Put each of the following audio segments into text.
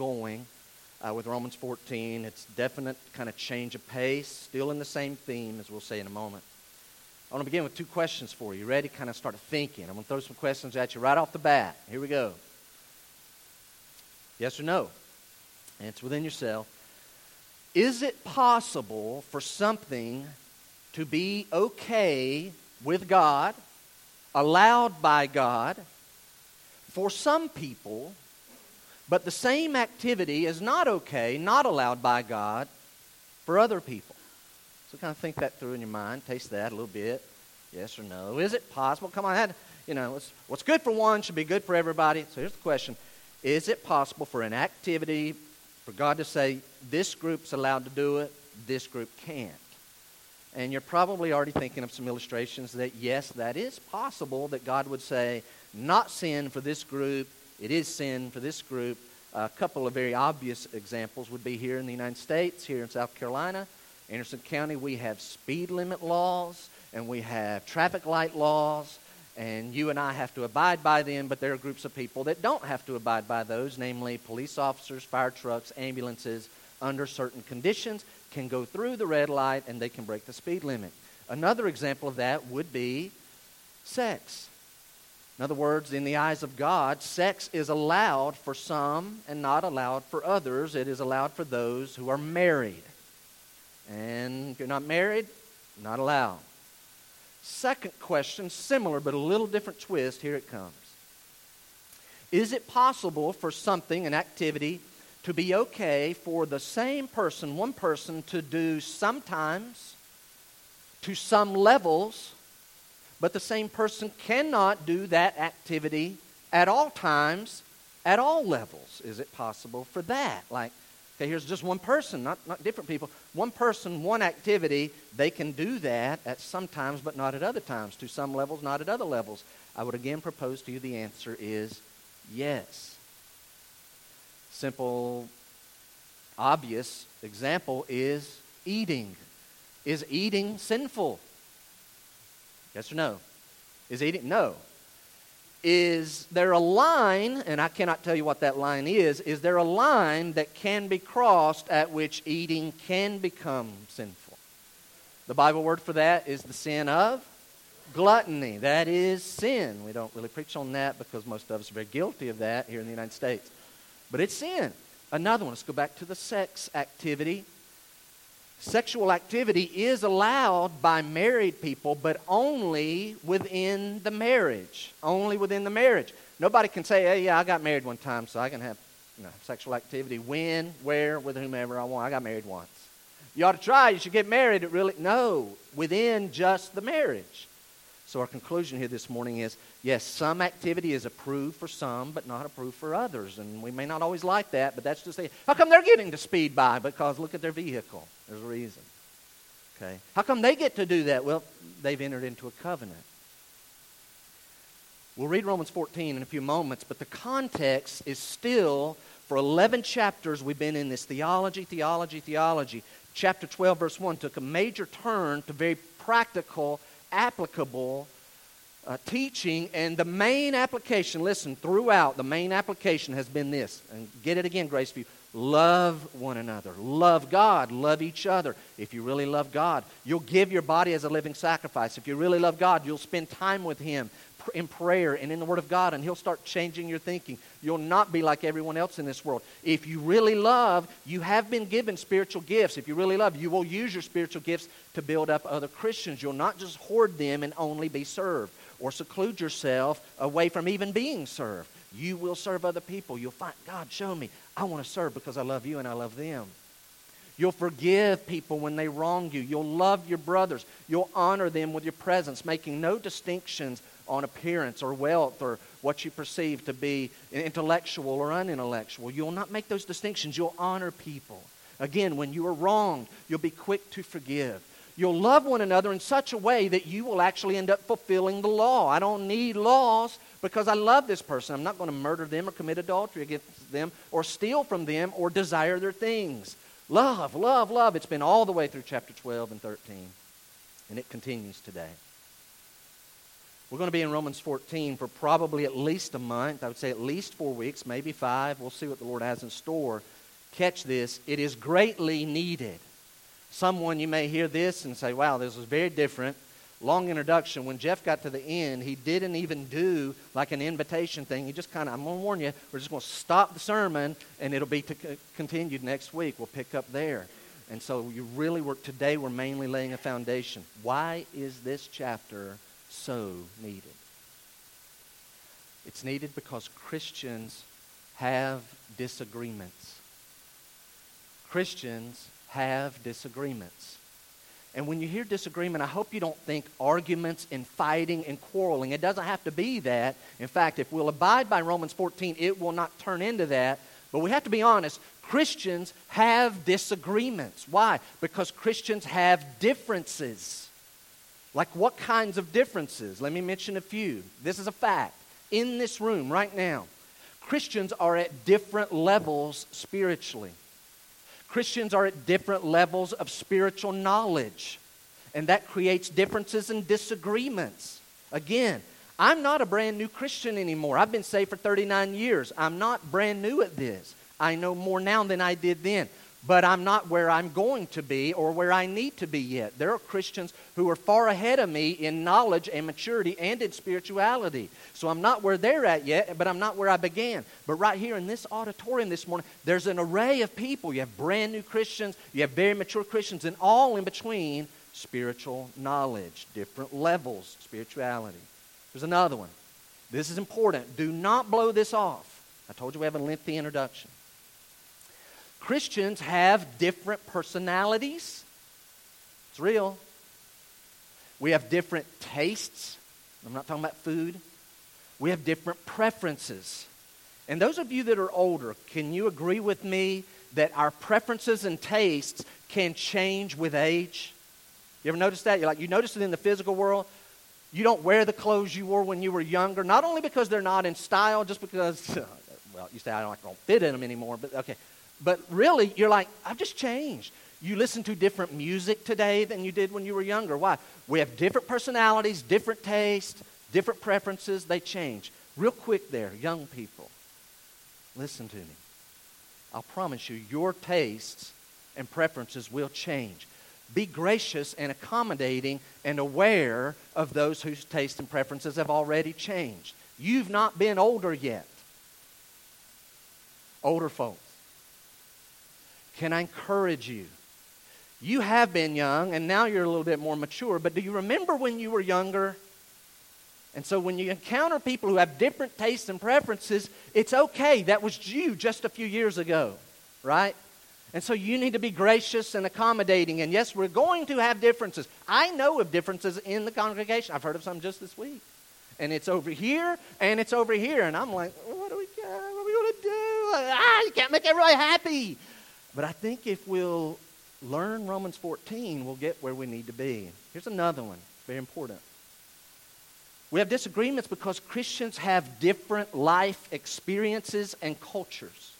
going uh, with Romans 14. It's definite kind of change of pace, still in the same theme, as we'll say in a moment. I want to begin with two questions for you. Ready? Kind of start thinking. I'm going to throw some questions at you right off the bat. Here we go. Yes or no? Answer within yourself. Is it possible for something to be okay with God, allowed by God, for some people, but the same activity is not okay, not allowed by God for other people? So kind of think that through in your mind. Taste that a little bit. Yes or no? Is it possible? Come on, had, you know, what's, what's good for one should be good for everybody. So here's the question: Is it possible for an activity for God to say this group's allowed to do it, this group can't? And you're probably already thinking of some illustrations that yes, that is possible. That God would say, not sin for this group, it is sin for this group. A couple of very obvious examples would be here in the United States, here in South Carolina. Anderson County, we have speed limit laws and we have traffic light laws, and you and I have to abide by them, but there are groups of people that don't have to abide by those, namely police officers, fire trucks, ambulances, under certain conditions, can go through the red light and they can break the speed limit. Another example of that would be sex. In other words, in the eyes of God, sex is allowed for some and not allowed for others. It is allowed for those who are married. And if you're not married, not allowed. Second question, similar but a little different twist. Here it comes. Is it possible for something, an activity, to be okay for the same person, one person, to do sometimes, to some levels, but the same person cannot do that activity at all times, at all levels? Is it possible for that? Like, Okay, here's just one person, not, not different people. One person, one activity, they can do that at some times, but not at other times. To some levels, not at other levels. I would again propose to you the answer is yes. Simple, obvious example is eating. Is eating sinful? Yes or no? Is eating? No is there a line, and I cannot tell you what that line is, is there a line that can be crossed at which eating can become sinful? The Bible word for that is the sin of gluttony. That is sin. We don't really preach on that because most of us are very guilty of that here in the United States. But it's sin. Another one, let's go back to the sex activity Sexual activity is allowed by married people, but only within the marriage. Only within the marriage. Nobody can say, hey, yeah, I got married one time, so I can have you know, sexual activity when, where, with whomever I want. I got married once. You ought to try. You should get married. It really, no, within just the marriage. So, our conclusion here this morning is yes, some activity is approved for some, but not approved for others. And we may not always like that, but that's to say, how come they're getting to speed by? Because look at their vehicle. There's a reason. Okay? How come they get to do that? Well, they've entered into a covenant. We'll read Romans 14 in a few moments, but the context is still for 11 chapters we've been in this theology, theology, theology. Chapter 12, verse 1 took a major turn to very practical applicable uh, teaching, and the main application, listen, throughout, the main application has been this. And get it again, Graceview. Love one another. Love God. Love each other. If you really love God, you'll give your body as a living sacrifice. If you really love God, you'll spend time with Him in prayer and in the Word of God, and He'll start changing your thinking. You'll not be like everyone else in this world. If you really love, you have been given spiritual gifts. If you really love, you will use your spiritual gifts to build up other Christians. You'll not just hoard them and only be served or seclude yourself away from even being served. You will serve other people. You'll find, God, show me. I want to serve because I love you and I love them. You'll forgive people when they wrong you. You'll love your brothers. You'll honor them with your presence, making no distinctions on appearance or wealth or what you perceive to be intellectual or unintellectual. You'll not make those distinctions. You'll honor people. Again, when you are wronged, you'll be quick to forgive. You'll love one another in such a way that you will actually end up fulfilling the law. I don't need laws because I love this person. I'm not going to murder them or commit adultery against them or steal from them or desire their things. Love, love, love. It's been all the way through chapter 12 and 13, and it continues today. We're going to be in Romans 14 for probably at least a month. I would say at least four weeks, maybe five. We'll see what the Lord has in store. Catch this. It is greatly needed. Someone, you may hear this and say, wow, this was very different. Long introduction. When Jeff got to the end, he didn't even do like an invitation thing. He just kind of, I'm going to warn you, we're just going to stop the sermon and it'll be to continued next week. We'll pick up there. And so you really work, today we're mainly laying a foundation. Why is this chapter so needed. It's needed because Christians have disagreements. Christians have disagreements. And when you hear disagreement, I hope you don't think arguments and fighting and quarreling. It doesn't have to be that. In fact, if we'll abide by Romans 14, it will not turn into that. But we have to be honest. Christians have disagreements. Why? Because Christians have differences. Like what kinds of differences? Let me mention a few. This is a fact. In this room right now, Christians are at different levels spiritually. Christians are at different levels of spiritual knowledge. And that creates differences and disagreements. Again, I'm not a brand new Christian anymore. I've been saved for 39 years. I'm not brand new at this. I know more now than I did then but I'm not where I'm going to be or where I need to be yet. There are Christians who are far ahead of me in knowledge and maturity and in spirituality. So I'm not where they're at yet, but I'm not where I began. But right here in this auditorium this morning, there's an array of people. You have brand new Christians, you have very mature Christians, and all in between spiritual knowledge, different levels, spirituality. There's another one. This is important. Do not blow this off. I told you we have a lengthy introduction. Christians have different personalities. It's real. We have different tastes. I'm not talking about food. We have different preferences. And those of you that are older, can you agree with me that our preferences and tastes can change with age? You ever notice that? You're like, you notice it in the physical world. You don't wear the clothes you wore when you were younger, not only because they're not in style, just because, well, you say I don't, I don't fit in them anymore, but okay. But really, you're like, I've just changed. You listen to different music today than you did when you were younger. Why? We have different personalities, different tastes, different preferences. They change. Real quick there, young people, listen to me. I'll promise you, your tastes and preferences will change. Be gracious and accommodating and aware of those whose tastes and preferences have already changed. You've not been older yet. Older folks can I encourage you? You have been young, and now you're a little bit more mature, but do you remember when you were younger? And so when you encounter people who have different tastes and preferences, it's okay. That was you just a few years ago, right? And so you need to be gracious and accommodating. And yes, we're going to have differences. I know of differences in the congregation. I've heard of some just this week. And it's over here and it's over here. And I'm like, what do we? What are we going to do? Ah, you can't make everybody happy. But I think if we'll learn Romans 14, we'll get where we need to be. Here's another one, very important. We have disagreements because Christians have different life experiences and cultures.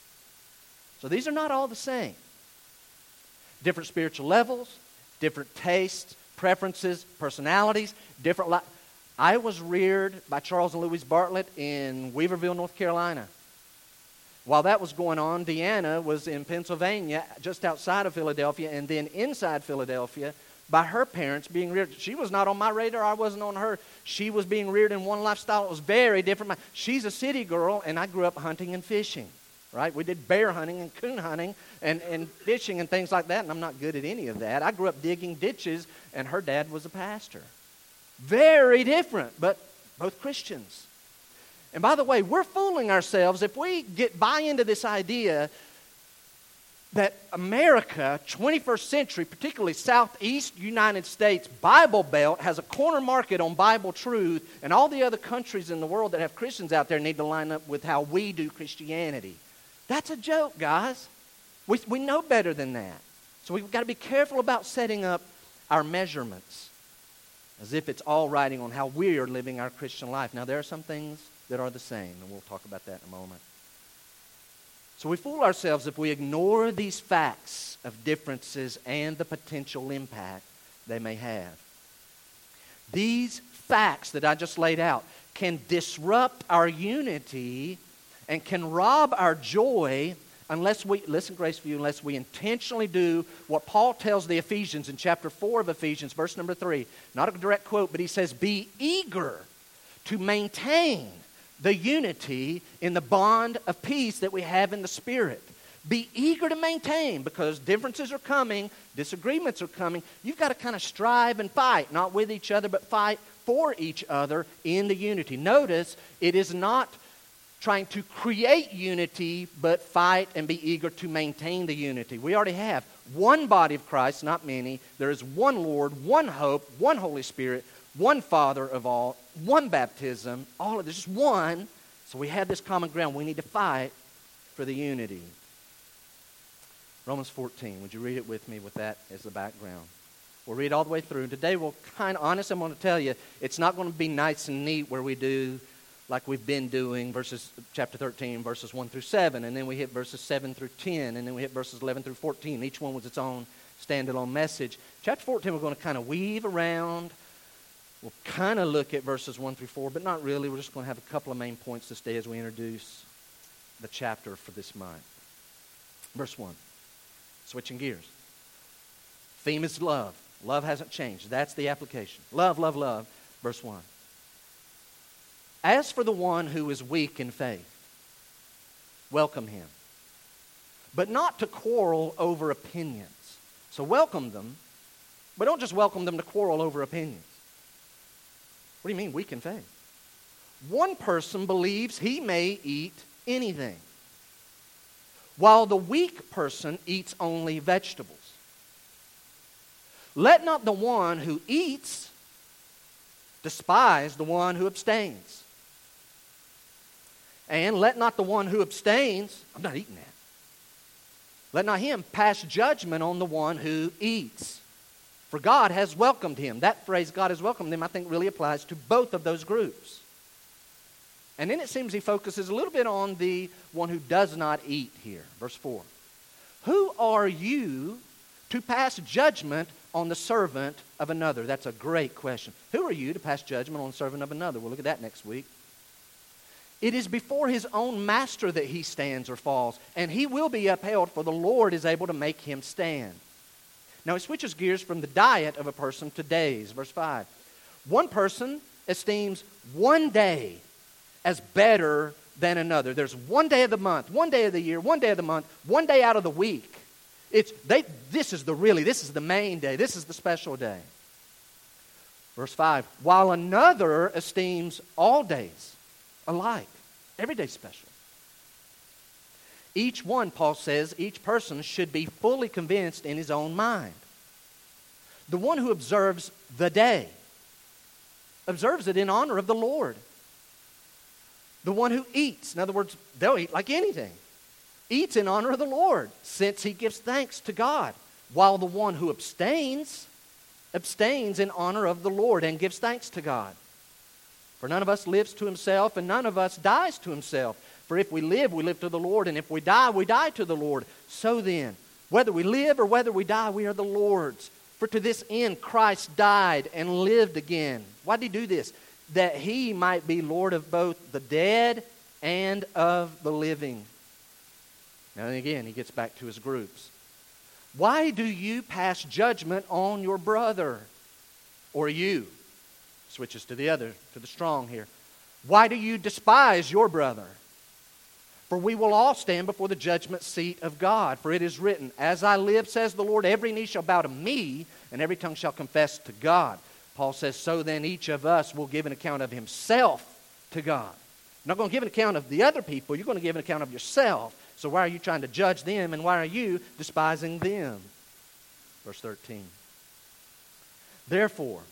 So these are not all the same. Different spiritual levels, different tastes, preferences, personalities, different life. I was reared by Charles and Louise Bartlett in Weaverville, North Carolina. While that was going on, Deanna was in Pennsylvania, just outside of Philadelphia, and then inside Philadelphia by her parents being reared. She was not on my radar, I wasn't on her. She was being reared in one lifestyle. It was very different. She's a city girl, and I grew up hunting and fishing, right? We did bear hunting and coon hunting and, and fishing and things like that, and I'm not good at any of that. I grew up digging ditches, and her dad was a pastor. Very different, but both Christians. And by the way, we're fooling ourselves if we get buy into this idea that America, 21st century, particularly Southeast United States, Bible Belt, has a corner market on Bible truth, and all the other countries in the world that have Christians out there need to line up with how we do Christianity. That's a joke, guys. We, we know better than that. So we've got to be careful about setting up our measurements as if it's all riding on how we are living our Christian life. Now, there are some things that are the same, and we'll talk about that in a moment. So we fool ourselves if we ignore these facts of differences and the potential impact they may have. These facts that I just laid out can disrupt our unity and can rob our joy unless we, listen, Graceview, unless we intentionally do what Paul tells the Ephesians in chapter 4 of Ephesians, verse number 3. Not a direct quote, but he says, Be eager to maintain the unity in the bond of peace that we have in the Spirit. Be eager to maintain because differences are coming, disagreements are coming. You've got to kind of strive and fight, not with each other, but fight for each other in the unity. Notice it is not trying to create unity, but fight and be eager to maintain the unity. We already have one body of Christ, not many. There is one Lord, one hope, one Holy Spirit, one Father of all, one baptism. All of this, just one. So we have this common ground. We need to fight for the unity. Romans 14. Would you read it with me with that as the background? We'll read all the way through. Today, we'll kind of, honest, I'm going to tell you, it's not going to be nice and neat where we do like we've been doing, verses chapter 13, verses 1 through 7, and then we hit verses 7 through 10, and then we hit verses 11 through 14. Each one was its own standalone message. Chapter 14, we're going to kind of weave around. We'll kind of look at verses 1 through 4, but not really. We're just going to have a couple of main points to stay as we introduce the chapter for this month. Verse 1, switching gears. Theme is love. Love hasn't changed. That's the application. Love, love, love. Verse 1. As for the one who is weak in faith, welcome him. But not to quarrel over opinions. So welcome them, but don't just welcome them to quarrel over opinions. What do you mean, weak in faith? One person believes he may eat anything, while the weak person eats only vegetables. Let not the one who eats despise the one who abstains. And let not the one who abstains, I'm not eating that. Let not him pass judgment on the one who eats. For God has welcomed him. That phrase, God has welcomed him, I think really applies to both of those groups. And then it seems he focuses a little bit on the one who does not eat here. Verse 4. Who are you to pass judgment on the servant of another? That's a great question. Who are you to pass judgment on the servant of another? We'll look at that next week. It is before his own master that he stands or falls, and he will be upheld, for the Lord is able to make him stand. Now he switches gears from the diet of a person to days. Verse 5. One person esteems one day as better than another. There's one day of the month, one day of the year, one day of the month, one day out of the week. It's they this is the really, this is the main day, this is the special day. Verse 5 While another esteems all days alike. Every day special. Each one, Paul says, each person should be fully convinced in his own mind. The one who observes the day observes it in honor of the Lord. The one who eats, in other words, they'll eat like anything, eats in honor of the Lord, since he gives thanks to God. While the one who abstains, abstains in honor of the Lord and gives thanks to God. For none of us lives to himself, and none of us dies to himself. For if we live, we live to the Lord, and if we die, we die to the Lord. So then, whether we live or whether we die, we are the Lord's. For to this end Christ died and lived again. Why did he do this? That he might be Lord of both the dead and of the living. Now, again, he gets back to his groups. Why do you pass judgment on your brother or you? Switches to the other, to the strong here. Why do you despise your brother? For we will all stand before the judgment seat of God. For it is written, As I live, says the Lord, every knee shall bow to me, and every tongue shall confess to God. Paul says, So then each of us will give an account of himself to God. You're not going to give an account of the other people, you're going to give an account of yourself. So why are you trying to judge them, and why are you despising them? Verse 13. Therefore,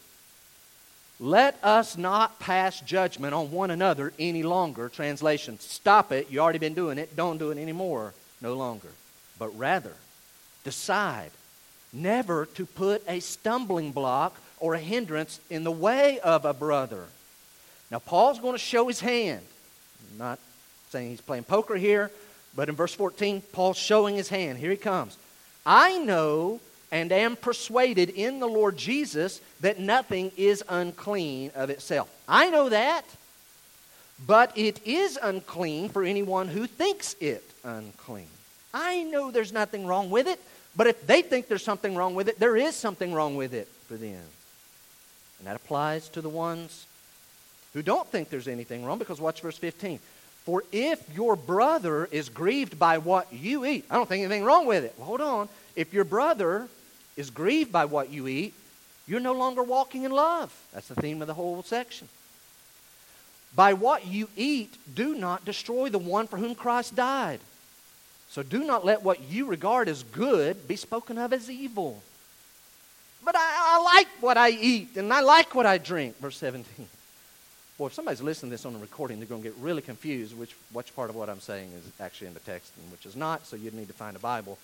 let us not pass judgment on one another any longer. Translation Stop it. you already been doing it. Don't do it anymore. No longer. But rather, decide never to put a stumbling block or a hindrance in the way of a brother. Now, Paul's going to show his hand. I'm not saying he's playing poker here, but in verse 14, Paul's showing his hand. Here he comes. I know and am persuaded in the Lord Jesus that nothing is unclean of itself. I know that, but it is unclean for anyone who thinks it unclean. I know there's nothing wrong with it, but if they think there's something wrong with it, there is something wrong with it for them. And that applies to the ones who don't think there's anything wrong, because watch verse 15. For if your brother is grieved by what you eat, I don't think anything wrong with it. Well, hold on. If your brother is grieved by what you eat, you're no longer walking in love. That's the theme of the whole section. By what you eat, do not destroy the one for whom Christ died. So do not let what you regard as good be spoken of as evil. But I, I like what I eat and I like what I drink. Verse 17. Boy, if somebody's listening to this on the recording, they're going to get really confused which, which part of what I'm saying is actually in the text and which is not, so you'd need to find a Bible.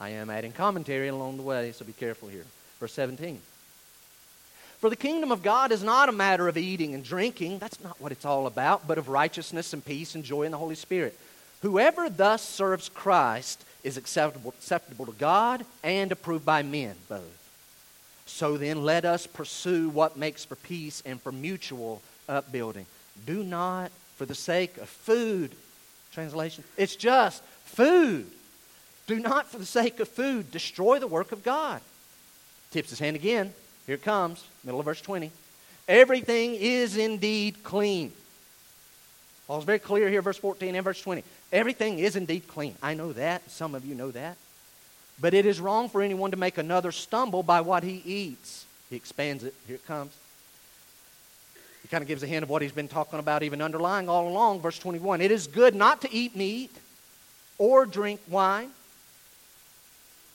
I am adding commentary along the way, so be careful here. Verse 17. For the kingdom of God is not a matter of eating and drinking. That's not what it's all about, but of righteousness and peace and joy in the Holy Spirit. Whoever thus serves Christ is acceptable, acceptable to God and approved by men, both. So then, let us pursue what makes for peace and for mutual upbuilding. Do not, for the sake of food, translation, it's just food. Do not, for the sake of food, destroy the work of God. Tips his hand again. Here it comes, middle of verse 20. Everything is indeed clean. Paul's very clear here, verse 14 and verse 20. Everything is indeed clean. I know that. Some of you know that. But it is wrong for anyone to make another stumble by what he eats. He expands it. Here it comes. He kind of gives a hint of what he's been talking about, even underlying all along. Verse 21 It is good not to eat meat or drink wine.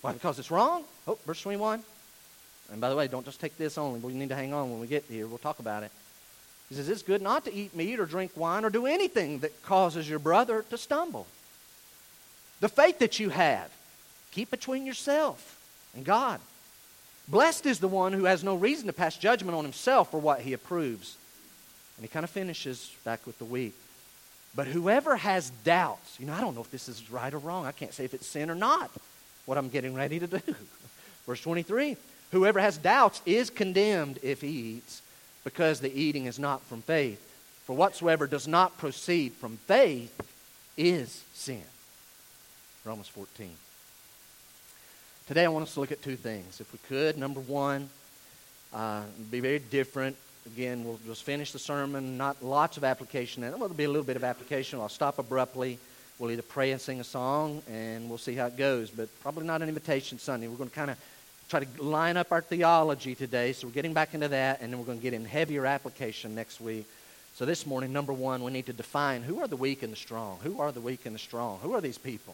Why? Because it's wrong? Oh, verse 21. And by the way, don't just take this only. We need to hang on when we get here. We'll talk about it. He says, It's good not to eat meat or drink wine or do anything that causes your brother to stumble. The faith that you have, keep between yourself and God. Blessed is the one who has no reason to pass judgment on himself for what he approves. And he kind of finishes back with the weak. But whoever has doubts, you know, I don't know if this is right or wrong. I can't say if it's sin or not, what I'm getting ready to do. Verse 23 Whoever has doubts is condemned if he eats, because the eating is not from faith. For whatsoever does not proceed from faith is sin. Romans 14. Today I want us to look at two things, if we could. Number one, uh, be very different. Again, we'll just finish the sermon, not lots of application. And there'll be a little bit of application. I'll stop abruptly. We'll either pray and sing a song, and we'll see how it goes. But probably not an invitation Sunday. We're going to kind of try to line up our theology today. So we're getting back into that, and then we're going to get in heavier application next week. So this morning, number one, we need to define who are the weak and the strong. Who are the weak and the strong? Who are these people?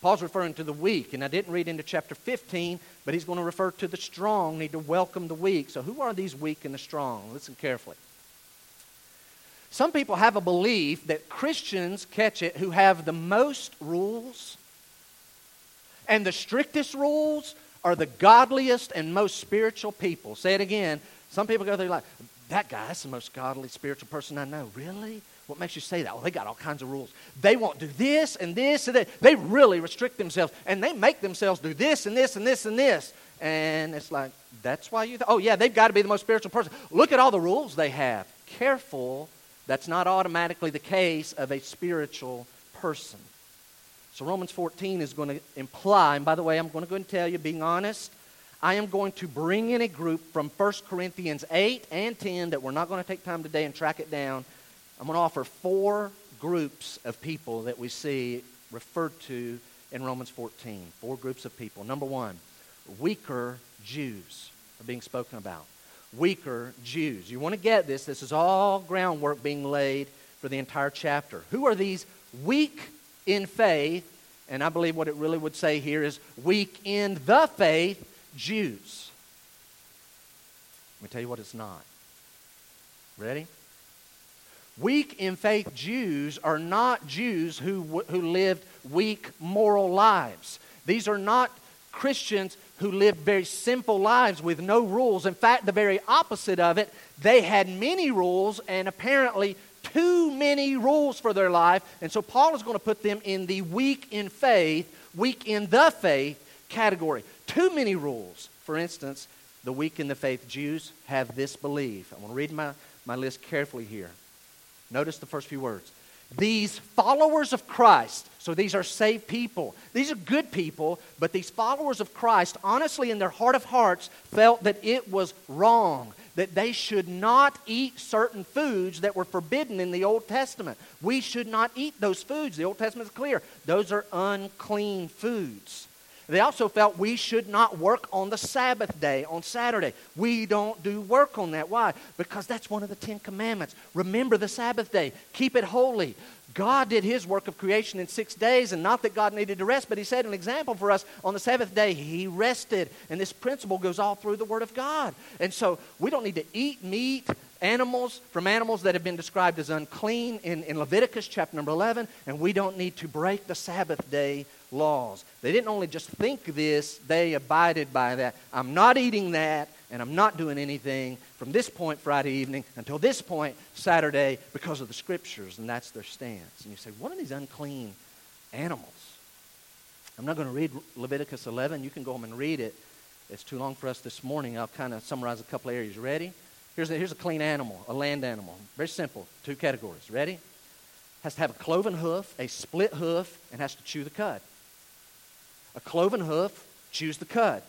Paul's referring to the weak, and I didn't read into chapter 15, but he's going to refer to the strong, need to welcome the weak. So who are these weak and the strong? Listen carefully. Some people have a belief that Christians catch it who have the most rules and the strictest rules are the godliest and most spiritual people. Say it again. Some people go through like, that guy, that's the most godly, spiritual person I know. Really? What makes you say that? Well, they got all kinds of rules. They won't do this and this and that. They really restrict themselves and they make themselves do this and this and this and this. And it's like, that's why you, th- oh, yeah, they've got to be the most spiritual person. Look at all the rules they have. Careful, that's not automatically the case of a spiritual person. So Romans 14 is going to imply, and by the way, I'm going to go and tell you, being honest, I am going to bring in a group from 1 Corinthians 8 and 10 that we're not going to take time today and track it down. I'm going to offer four groups of people that we see referred to in Romans 14. Four groups of people. Number one, weaker Jews are being spoken about. Weaker Jews. You want to get this. This is all groundwork being laid for the entire chapter. Who are these weak in faith, and I believe what it really would say here is weak in the faith Jews. Let me tell you what it's not. Ready? Weak in faith Jews are not Jews who, who lived weak moral lives. These are not Christians who lived very simple lives with no rules. In fact, the very opposite of it, they had many rules and apparently too many rules for their life. And so Paul is going to put them in the weak in faith, weak in the faith category. too many rules. For instance, the weak in the faith Jews have this belief. I want to read my, my list carefully here. Notice the first few words. These followers of Christ, so these are saved people. These are good people, but these followers of Christ, honestly, in their heart of hearts, felt that it was wrong, that they should not eat certain foods that were forbidden in the Old Testament. We should not eat those foods. The Old Testament is clear. Those are unclean foods. They also felt we should not work on the Sabbath day, on Saturday. We don't do work on that. Why? Because that's one of the Ten Commandments. Remember the Sabbath day, keep it holy. God did his work of creation in six days, and not that God needed to rest, but he set an example for us on the seventh day. He rested. And this principle goes all through the Word of God. And so we don't need to eat meat animals from animals that have been described as unclean in, in Leviticus chapter number 11, and we don't need to break the Sabbath day laws. They didn't only just think this, they abided by that. I'm not eating that, and I'm not doing anything from this point Friday evening until this point Saturday because of the scriptures, and that's their stance. And you say, what are these unclean animals? I'm not going to read Leviticus 11. You can go home and read it. It's too long for us this morning. I'll kind of summarize a couple areas. Ready? Here's a, here's a clean animal, a land animal. Very simple. Two categories. Ready? Has to have a cloven hoof, a split hoof, and has to chew the cud. A cloven hoof chews the cud.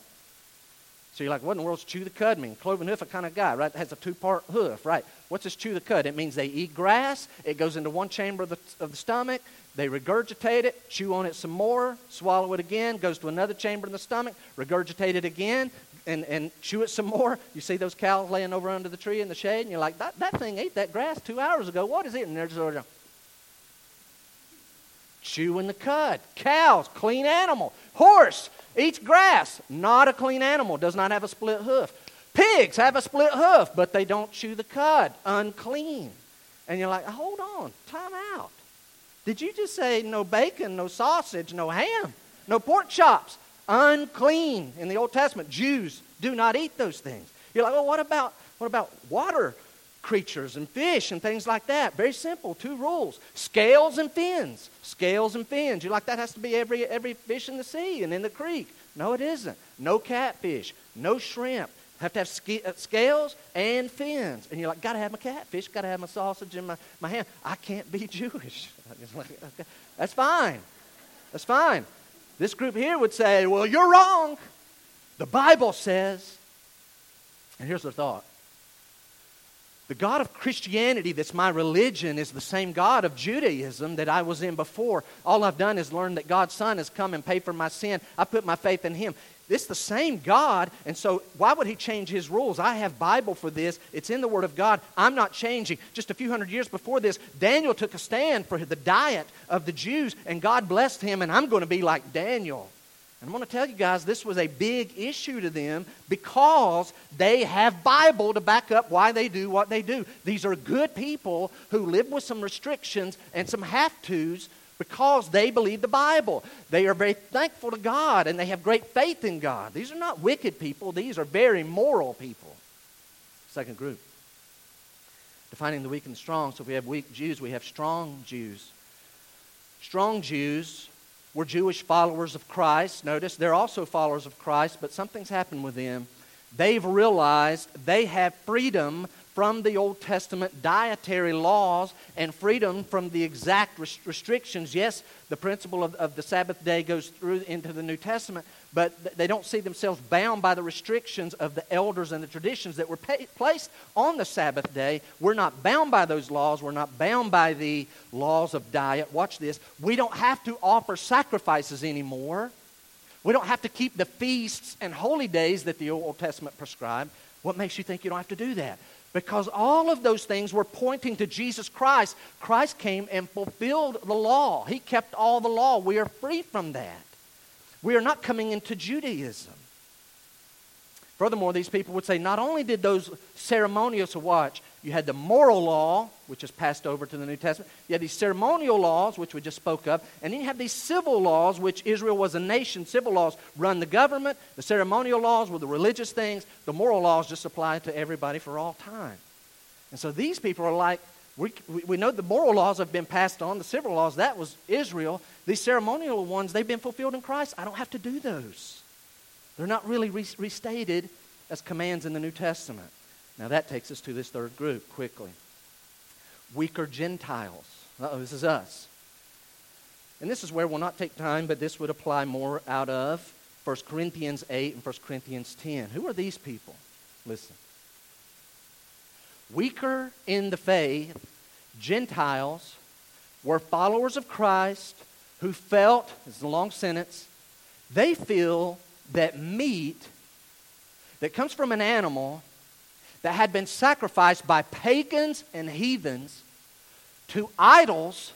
So you're like, what in the world's chew the cud mean? Cloven hoof, a kind of guy, right? That has a two-part hoof, right? What's this chew the cud? It means they eat grass. It goes into one chamber of the, of the stomach. They regurgitate it, chew on it some more, swallow it again, goes to another chamber in the stomach, regurgitate it again, and, and chew it some more. You see those cows laying over under the tree in the shade, and you're like, that, that thing ate that grass two hours ago. What is it? And they're just of chewing the cud. Cows, clean animal. Horse eats grass, not a clean animal, does not have a split hoof. Pigs have a split hoof, but they don't chew the cud, unclean. And you're like, hold on, time out. Did you just say no bacon, no sausage, no ham, no pork chops? Unclean in the Old Testament. Jews do not eat those things. You're like, well, what about what about water creatures and fish and things like that. Very simple, two rules. Scales and fins. Scales and fins. You're like that has to be every every fish in the sea and in the creek. No, it isn't. No catfish, no shrimp. Have to have uh, scales and fins. And you're like, gotta have my catfish, gotta have my sausage in my, my hand. I can't be Jewish. That's fine. That's fine. This group here would say, well, you're wrong. The Bible says, and here's the thought the God of Christianity, that's my religion, is the same God of Judaism that I was in before. All I've done is learn that God's Son has come and paid for my sin. I put my faith in Him. It's the same God, and so why would He change His rules? I have Bible for this. It's in the Word of God. I'm not changing. Just a few hundred years before this, Daniel took a stand for the diet of the Jews, and God blessed him, and I'm going to be like Daniel. And I'm going to tell you guys, this was a big issue to them because they have Bible to back up why they do what they do. These are good people who live with some restrictions and some have tos because they believe the Bible. They are very thankful to God and they have great faith in God. These are not wicked people, these are very moral people. Second group. Defining the weak and strong. So if we have weak Jews, we have strong Jews. Strong Jews were Jewish followers of Christ. Notice they're also followers of Christ, but something's happened with them. They've realized they have freedom from the Old Testament dietary laws and freedom from the exact restrictions. Yes, the principle of, of the Sabbath day goes through into the New Testament, but they don't see themselves bound by the restrictions of the elders and the traditions that were pay, placed on the Sabbath day. We're not bound by those laws. We're not bound by the laws of diet. Watch this. We don't have to offer sacrifices anymore. We don't have to keep the feasts and holy days that the Old Testament prescribed. What makes you think you don't have to do that? Because all of those things were pointing to Jesus Christ. Christ came and fulfilled the law, He kept all the law. We are free from that. We are not coming into Judaism. Furthermore, these people would say not only did those ceremonials watch, you had the moral law, which is passed over to the New Testament. You had these ceremonial laws, which we just spoke of. And then you have these civil laws, which Israel was a nation. Civil laws run the government. The ceremonial laws were the religious things. The moral laws just apply to everybody for all time. And so these people are like, we, we know the moral laws have been passed on. The civil laws, that was Israel. These ceremonial ones, they've been fulfilled in Christ. I don't have to do those. They're not really restated as commands in the New Testament. Now that takes us to this third group quickly. Weaker Gentiles. oh, this is us. And this is where we'll not take time, but this would apply more out of 1 Corinthians 8 and 1 Corinthians 10. Who are these people? Listen. Weaker in the faith, Gentiles were followers of Christ who felt, this is a long sentence, they feel that meat that comes from an animal that had been sacrificed by pagans and heathens to idols,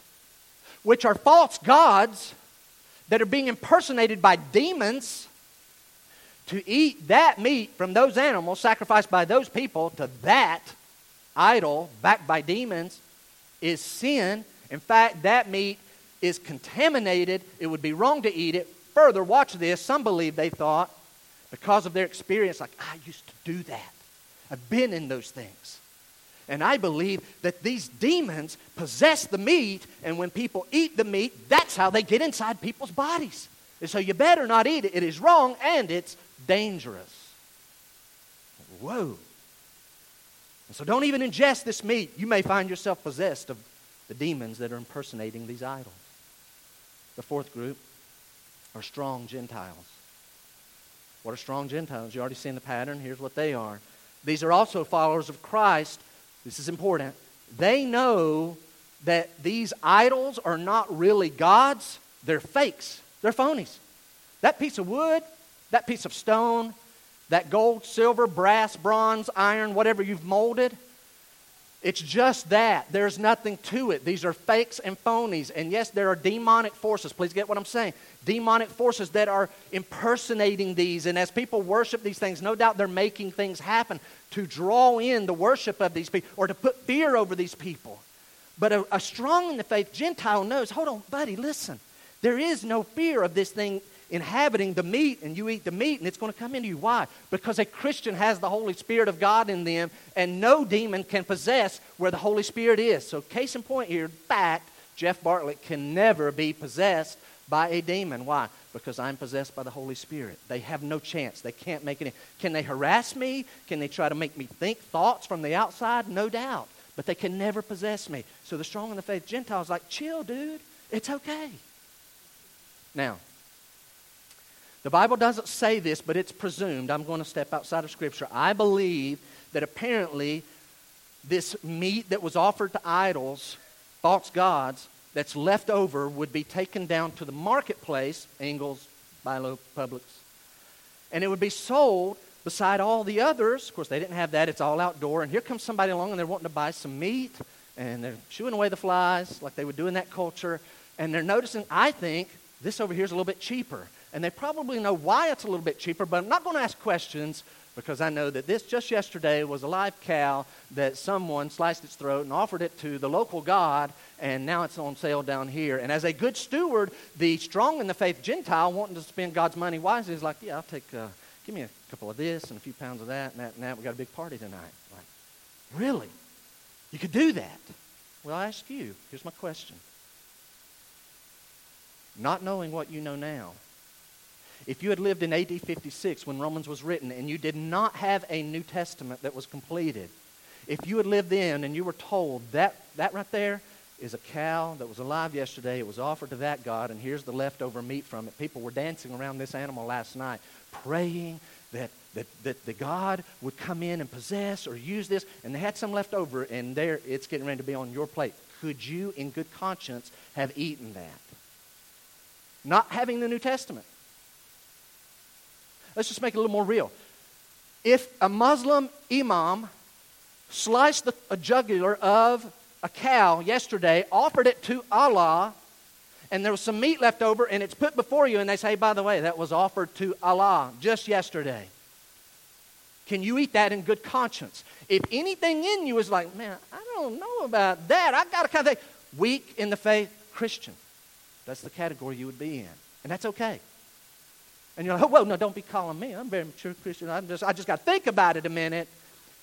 which are false gods that are being impersonated by demons, to eat that meat from those animals sacrificed by those people to that idol backed by demons is sin. In fact, that meat is contaminated. It would be wrong to eat it. Further, watch this. Some believe they thought, because of their experience, like, I used to do that. I've been in those things. And I believe that these demons possess the meat, and when people eat the meat, that's how they get inside people's bodies. And so you better not eat it. It is wrong and it's dangerous. Whoa. And so don't even ingest this meat. You may find yourself possessed of the demons that are impersonating these idols. The fourth group are strong Gentiles. What are strong Gentiles? You already seen the pattern. Here's what they are. These are also followers of Christ. This is important. They know that these idols are not really gods, they're fakes, they're phonies. That piece of wood, that piece of stone, that gold, silver, brass, bronze, iron, whatever you've molded, it's just that. There's nothing to it. These are fakes and phonies. And yes, there are demonic forces. Please get what I'm saying. Demonic forces that are impersonating these. And as people worship these things, no doubt they're making things happen to draw in the worship of these people or to put fear over these people. But a, a strong in the faith Gentile knows hold on, buddy, listen. There is no fear of this thing inhabiting the meat and you eat the meat and it's going to come into you. Why? Because a Christian has the Holy Spirit of God in them and no demon can possess where the Holy Spirit is. So, case in point here, fact, Jeff Bartlett can never be possessed by a demon. Why? Because I'm possessed by the Holy Spirit. They have no chance. They can't make any. Can they harass me? Can they try to make me think thoughts from the outside? No doubt. But they can never possess me. So the strong in the faith Gentiles like, chill, dude. It's okay. Now, the Bible doesn't say this, but it's presumed. I'm going to step outside of Scripture. I believe that apparently this meat that was offered to idols, false gods, that's left over would be taken down to the marketplace, Ingles, Bi-Lo, Publix, and it would be sold beside all the others. Of course, they didn't have that. It's all outdoor. And here comes somebody along and they're wanting to buy some meat, and they're shooing away the flies like they would do in that culture. And they're noticing, I think, this over here is a little bit cheaper and they probably know why it's a little bit cheaper, but I'm not going to ask questions because I know that this just yesterday was a live cow that someone sliced its throat and offered it to the local God, and now it's on sale down here. And as a good steward, the strong in the faith Gentile wanting to spend God's money wisely is like, yeah, I'll take, uh, give me a couple of this and a few pounds of that and that and that. We got a big party tonight. Like, really? You could do that? Well, I ask you, here's my question. Not knowing what you know now, if you had lived in AD 56 when Romans was written and you did not have a New Testament that was completed, if you had lived then and you were told that, that right there is a cow that was alive yesterday, it was offered to that God, and here's the leftover meat from it. People were dancing around this animal last night, praying that, that, that the God would come in and possess or use this, and they had some left over, and there it's getting ready to be on your plate. Could you, in good conscience, have eaten that? Not having the New Testament. Let's just make it a little more real. If a Muslim imam sliced the, a jugular of a cow yesterday, offered it to Allah, and there was some meat left over, and it's put before you, and they say, by the way, that was offered to Allah just yesterday. Can you eat that in good conscience? If anything in you is like, man, I don't know about that, I got to kind of think, weak in the faith Christian. That's the category you would be in. And that's okay. And you're like, oh, well, no, don't be calling me. I'm a very mature Christian. I'm just, I just got to think about it a minute.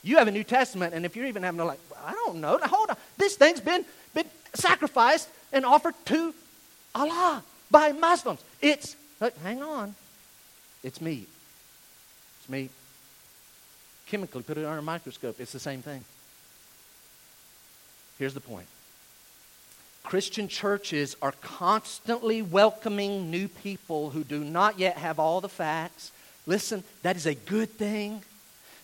You have a New Testament, and if you're even having to like, I don't know, Now, hold on. This thing's been, been sacrificed and offered to Allah by Muslims. It's, hang on, it's meat. It's meat. Chemically, put it under a microscope, it's the same thing. Here's the point Christian churches are constantly welcoming new people who do not yet have all the facts. Listen, that is a good thing.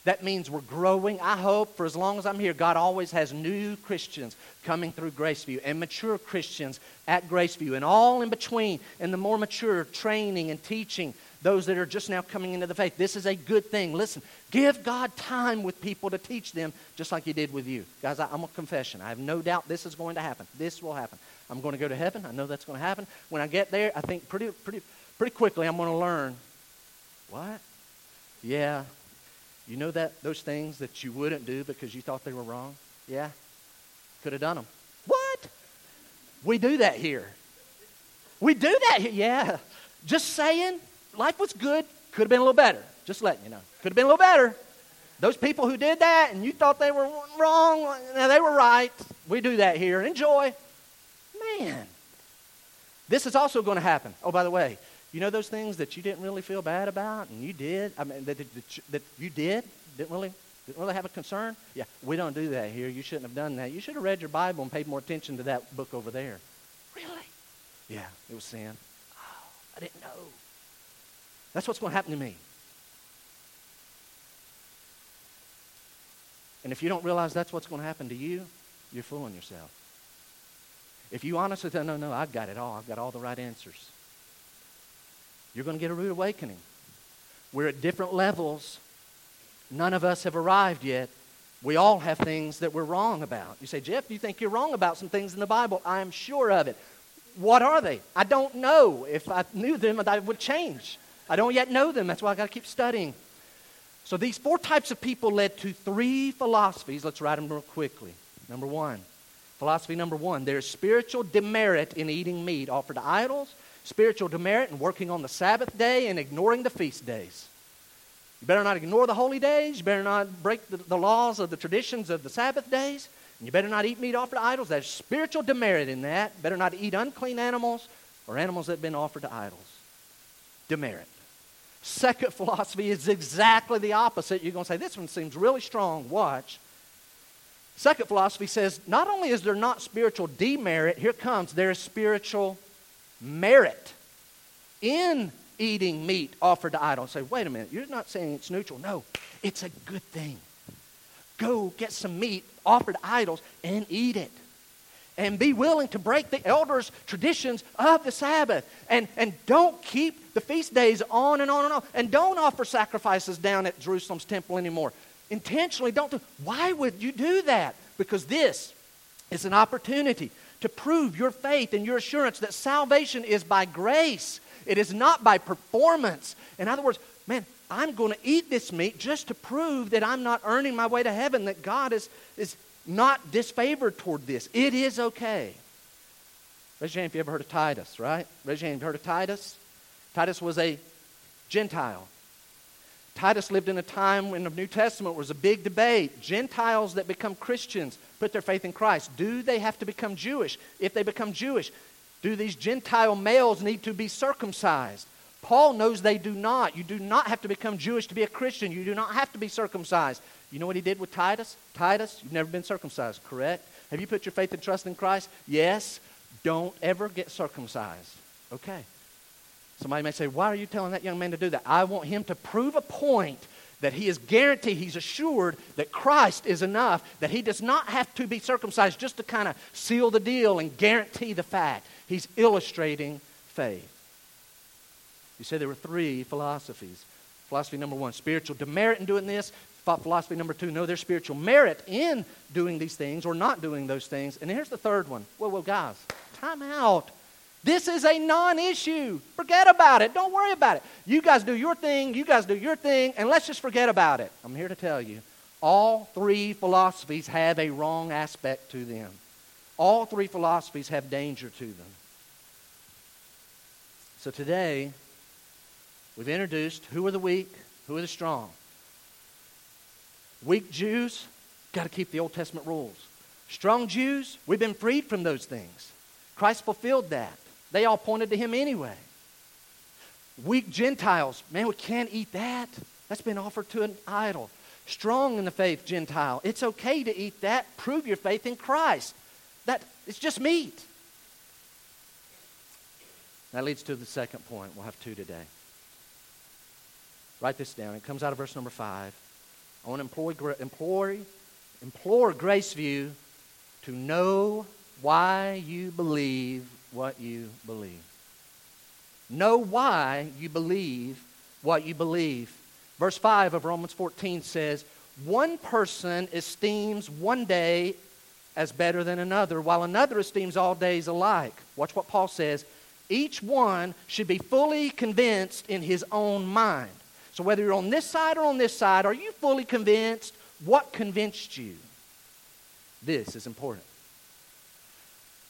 That means we're growing. I hope for as long as I'm here, God always has new Christians coming through Graceview and mature Christians at Graceview and all in between and the more mature training and teaching those that are just now coming into the faith. This is a good thing. Listen, give God time with people to teach them just like He did with you. Guys, I, am a confession. I have no doubt this is going to happen. This will happen. I'm going to go to heaven. I know that's going to happen. When I get there, I think pretty, pretty, pretty quickly I'm going to learn. What? Yeah, you know that those things that you wouldn't do because you thought they were wrong? Yeah? Could have done them. What? We do that here. We do that here. Yeah. Just saying, life was good. Could have been a little better. Just letting you know. Could have been a little better. Those people who did that and you thought they were wrong, now they were right. We do that here. Enjoy. Man. This is also going to happen. Oh, by the way, you know those things that you didn't really feel bad about, and you did. I mean, that, that, that you did didn't really didn't really have a concern. Yeah, we don't do that here. You shouldn't have done that. You should have read your Bible and paid more attention to that book over there. Really? Yeah, it was sin. Oh, I didn't know. That's what's going to happen to me. And if you don't realize that's what's going to happen to you, you're fooling yourself. If you honestly say, no, no, I've got it all, I've got all the right answers, you're going to get a rude awakening. We're at different levels. None of us have arrived yet. We all have things that we're wrong about. You say, Jeff, you think you're wrong about some things in the Bible? I'm sure of it. What are they? I don't know. If I knew them, I would change. I don't yet know them. That's why I got to keep studying. So these four types of people led to three philosophies. Let's write them real quickly. Number one, philosophy number one there's spiritual demerit in eating meat offered to idols spiritual demerit in working on the Sabbath day and ignoring the feast days. You better not ignore the holy days. You better not break the, the laws of the traditions of the Sabbath days. And you better not eat meat offered to idols. There's spiritual demerit in that. Better not eat unclean animals or animals that have been offered to idols. Demerit. Second philosophy is exactly the opposite. You're going to say, this one seems really strong. Watch. Second philosophy says, not only is there not spiritual demerit, here comes, there is spiritual merit in eating meat offered to idols. Say, wait a minute, you're not saying it's neutral. No, it's a good thing. Go get some meat offered to idols and eat it. And be willing to break the elders' traditions of the Sabbath. And, and don't keep the feast days on and on and on. And don't offer sacrifices down at Jerusalem's temple anymore. Intentionally don't do. Why would you do that? Because this is an opportunity to prove your faith and your assurance that salvation is by grace. It is not by performance. In other words, man, I'm going to eat this meat just to prove that I'm not earning my way to heaven, that God is, is not disfavored toward this. It is okay. Raise your hand if you ever heard of Titus, right? Raise your hand if you heard of Titus. Titus was a Gentile. Titus lived in a time when the New Testament was a big debate. Gentiles that become Christians put their faith in Christ. Do they have to become Jewish? If they become Jewish, do these Gentile males need to be circumcised? Paul knows they do not. You do not have to become Jewish to be a Christian. You do not have to be circumcised. You know what he did with Titus? Titus, you've never been circumcised, correct? Have you put your faith and trust in Christ? Yes. Don't ever get circumcised. Okay. Somebody may say, Why are you telling that young man to do that? I want him to prove a point that he is guaranteed, he's assured that Christ is enough, that he does not have to be circumcised just to kind of seal the deal and guarantee the fact. He's illustrating faith. You say there were three philosophies. Philosophy number one, spiritual demerit in doing this. Philosophy number two, know their spiritual merit in doing these things or not doing those things. And here's the third one. Whoa, whoa, guys, time out. This is a non issue. Forget about it. Don't worry about it. You guys do your thing, you guys do your thing, and let's just forget about it. I'm here to tell you all three philosophies have a wrong aspect to them. All three philosophies have danger to them. So today, we've introduced who are the weak, who are the strong. Weak Jews, got to keep the Old Testament rules. Strong Jews, we've been freed from those things. Christ fulfilled that. They all pointed to him anyway. Weak Gentiles, man, we can't eat that. That's been offered to an idol. Strong in the faith, Gentile. It's okay to eat that. Prove your faith in Christ. That it's just meat. That leads to the second point. We'll have two today. Write this down. It comes out of verse number five. I want to implore, implore, implore Graceview to know why you believe what you believe. Know why you believe what you believe. Verse 5 of Romans 14 says, One person esteems one day as better than another, while another esteems all days alike. Watch what Paul says. Each one should be fully convinced in his own mind. So, whether you're on this side or on this side, are you fully convinced? What convinced you? This is important.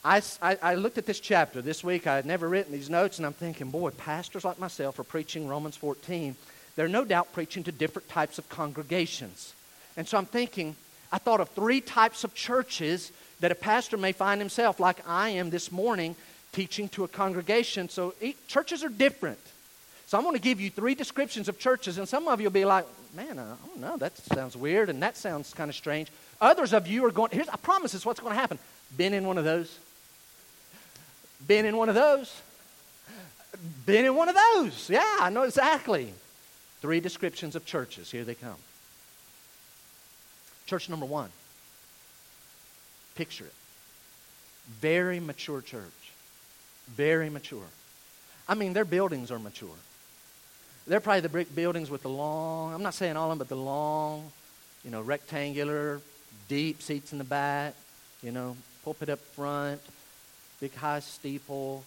I, I, I, looked at this chapter this week. I had never written these notes, and I'm thinking, boy, pastors like myself are preaching Romans 14. They're no doubt preaching to different types of congregations. And so I'm thinking, I thought of three types of churches that a pastor may find himself, like I am this morning, teaching to a congregation. So churches are different. So I'm going to give you three descriptions of churches, and some of you will be like, man, I don't know, that sounds weird, and that sounds kind of strange. Others of you are going, here's, I promise this is what's going to happen. Been in one of those? Been in one of those? Been in one of those. Yeah, I know exactly. Three descriptions of churches. Here they come. Church number one. Picture it. Very mature church. Very mature. I mean, their buildings are mature. They're probably the brick buildings with the long, I'm not saying all of them, but the long, you know, rectangular, deep seats in the back, you know, pulpit up front, big high steeple,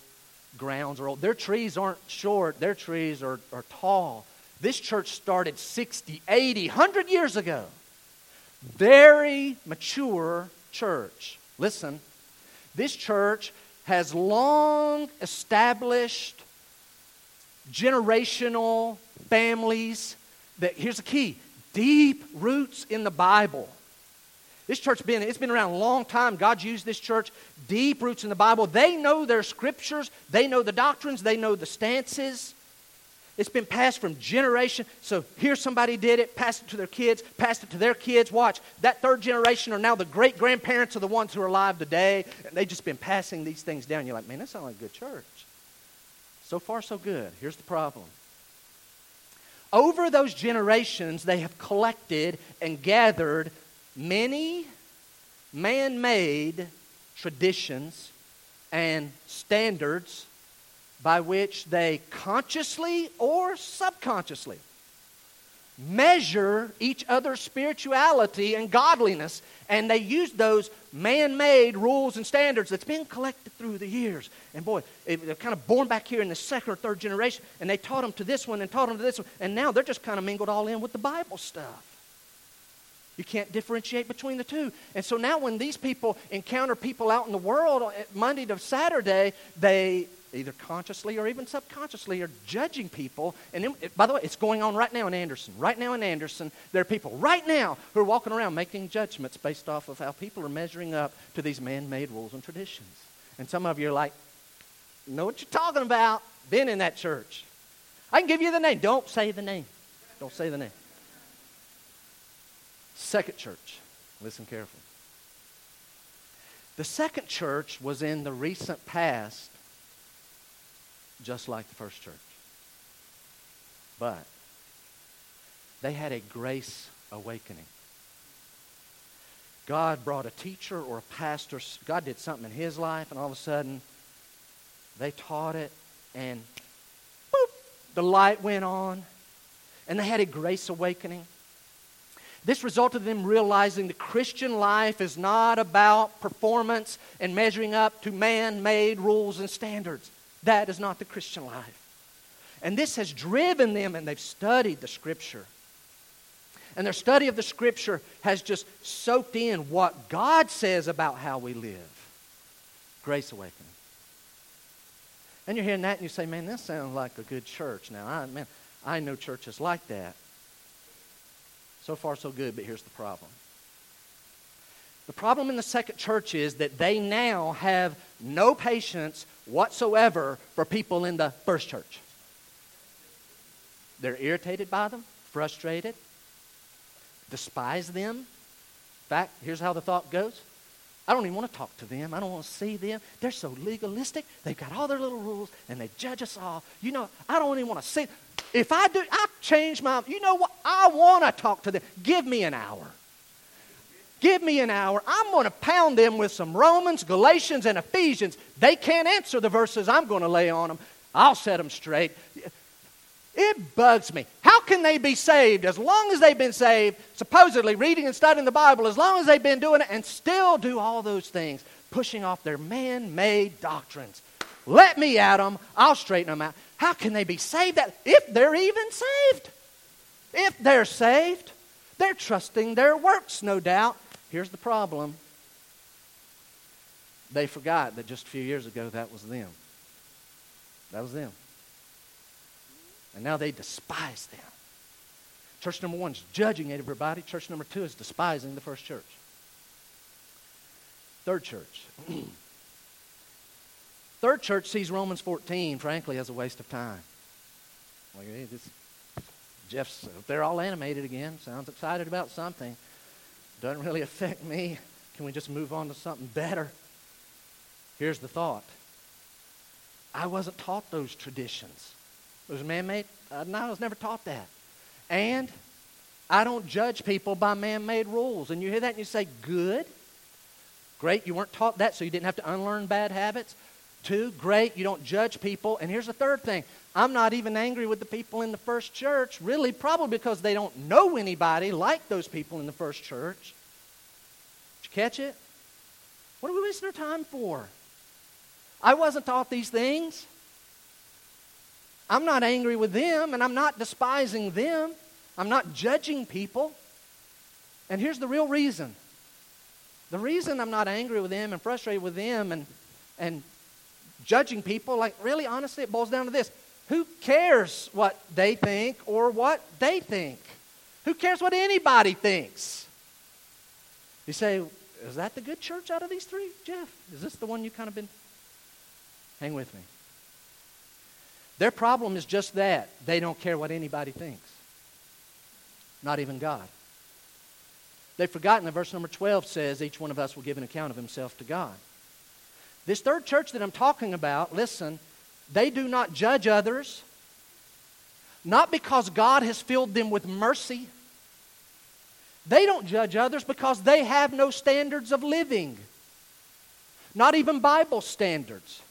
grounds are old. Their trees aren't short, their trees are, are tall. This church started 60, 80, 100 years ago. Very mature church. Listen, this church has long established generational families that here's the key deep roots in the bible this church been it's been around a long time. God's used this church, deep roots in the Bible. They know their scriptures, they know the doctrines, they know the stances. It's been passed from generation. So here somebody did it, passed it to their kids, passed it to their kids. Watch, that third generation are now the great grandparents of the ones who are alive today. And they've just been passing these things down. You're like, man, that sounds like a good church. So far, so good. Here's the problem. Over those generations, they have collected and gathered many man made traditions and standards by which they consciously or subconsciously measure each other's spirituality and godliness. And they use those man made rules and standards that's been collected through the years. And boy, they're kind of born back here in the second or third generation. And they taught them to this one and taught them to this one. And now they're just kind of mingled all in with the Bible stuff. You can't differentiate between the two. And so now, when these people encounter people out in the world uh, Monday to Saturday, they either consciously or even subconsciously are judging people. And by the way, it's going on right now in Anderson. Right now in Anderson, there are people right now who are walking around making judgments based off of how people are measuring up to these man made rules and traditions. And some of you are like, know what you're talking about. Been in that church. I can give you the name. Don't say the name. Don't say the name. Second church. Listen carefully. The second church was in the recent past, just like the first church. But they had a grace awakening. God brought a teacher or a pastor. God did something in his life, and all of a sudden, they taught it, and boop, the light went on, and they had a grace awakening. This resulted in them realizing the Christian life is not about performance and measuring up to man made rules and standards. That is not the Christian life. And this has driven them, and they've studied the Scripture. And their study of the Scripture has just soaked in what God says about how we live. Grace awakening. And you're hearing that and you say, man, this sounds like a good church. Now, I, man, I know churches like that. So far, so good, but here's the problem. The problem in the second church is that they now have no patience whatsoever for people in the first church. They're irritated by them, frustrated, despise them. In fact, here's how the thought goes I don't even want to talk to them. I don't want to see them. They're so legalistic. They've got all their little rules and they judge us all. You know, I don't even want to see. If I do, I change my, you know what? I want to talk to them. Give me an hour. Give me an hour. I'm going to pound them with some Romans, Galatians, and Ephesians. They can't answer the verses I'm going to lay on them. I'll set them straight. It bugs me. How can they be saved as long as they've been saved, supposedly reading and studying the Bible, as long as they've been doing it, and still do all those things, pushing off their man made doctrines? Let me at them. I'll straighten them out. How can they be saved that, if they're even saved? If they're saved, they're trusting their works, no doubt. Here's the problem they forgot that just a few years ago that was them. That was them. And now they despise them. Church number one is judging everybody. Church number two is despising the first church. Third church. Third church sees Romans 14, frankly, as a waste of time. Like, hey, this, Jeff's, they're all animated again. Sounds excited about something. Doesn't really affect me. Can we just move on to something better? Here's the thought I wasn't taught those traditions. It was man made? Uh, no, I was never taught that. And I don't judge people by man made rules. And you hear that and you say, good. Great, you weren't taught that, so you didn't have to unlearn bad habits. Two, great, you don't judge people. And here's the third thing I'm not even angry with the people in the first church, really, probably because they don't know anybody like those people in the first church. Did you catch it? What are we wasting our time for? I wasn't taught these things. I'm not angry with them and I'm not despising them. I'm not judging people. And here's the real reason the reason I'm not angry with them and frustrated with them and, and judging people, like, really, honestly, it boils down to this who cares what they think or what they think? Who cares what anybody thinks? You say, is that the good church out of these three, Jeff? Is this the one you kind of been? Hang with me. Their problem is just that they don't care what anybody thinks, not even God. They've forgotten that verse number 12 says each one of us will give an account of himself to God. This third church that I'm talking about, listen, they do not judge others, not because God has filled them with mercy. They don't judge others because they have no standards of living, not even Bible standards.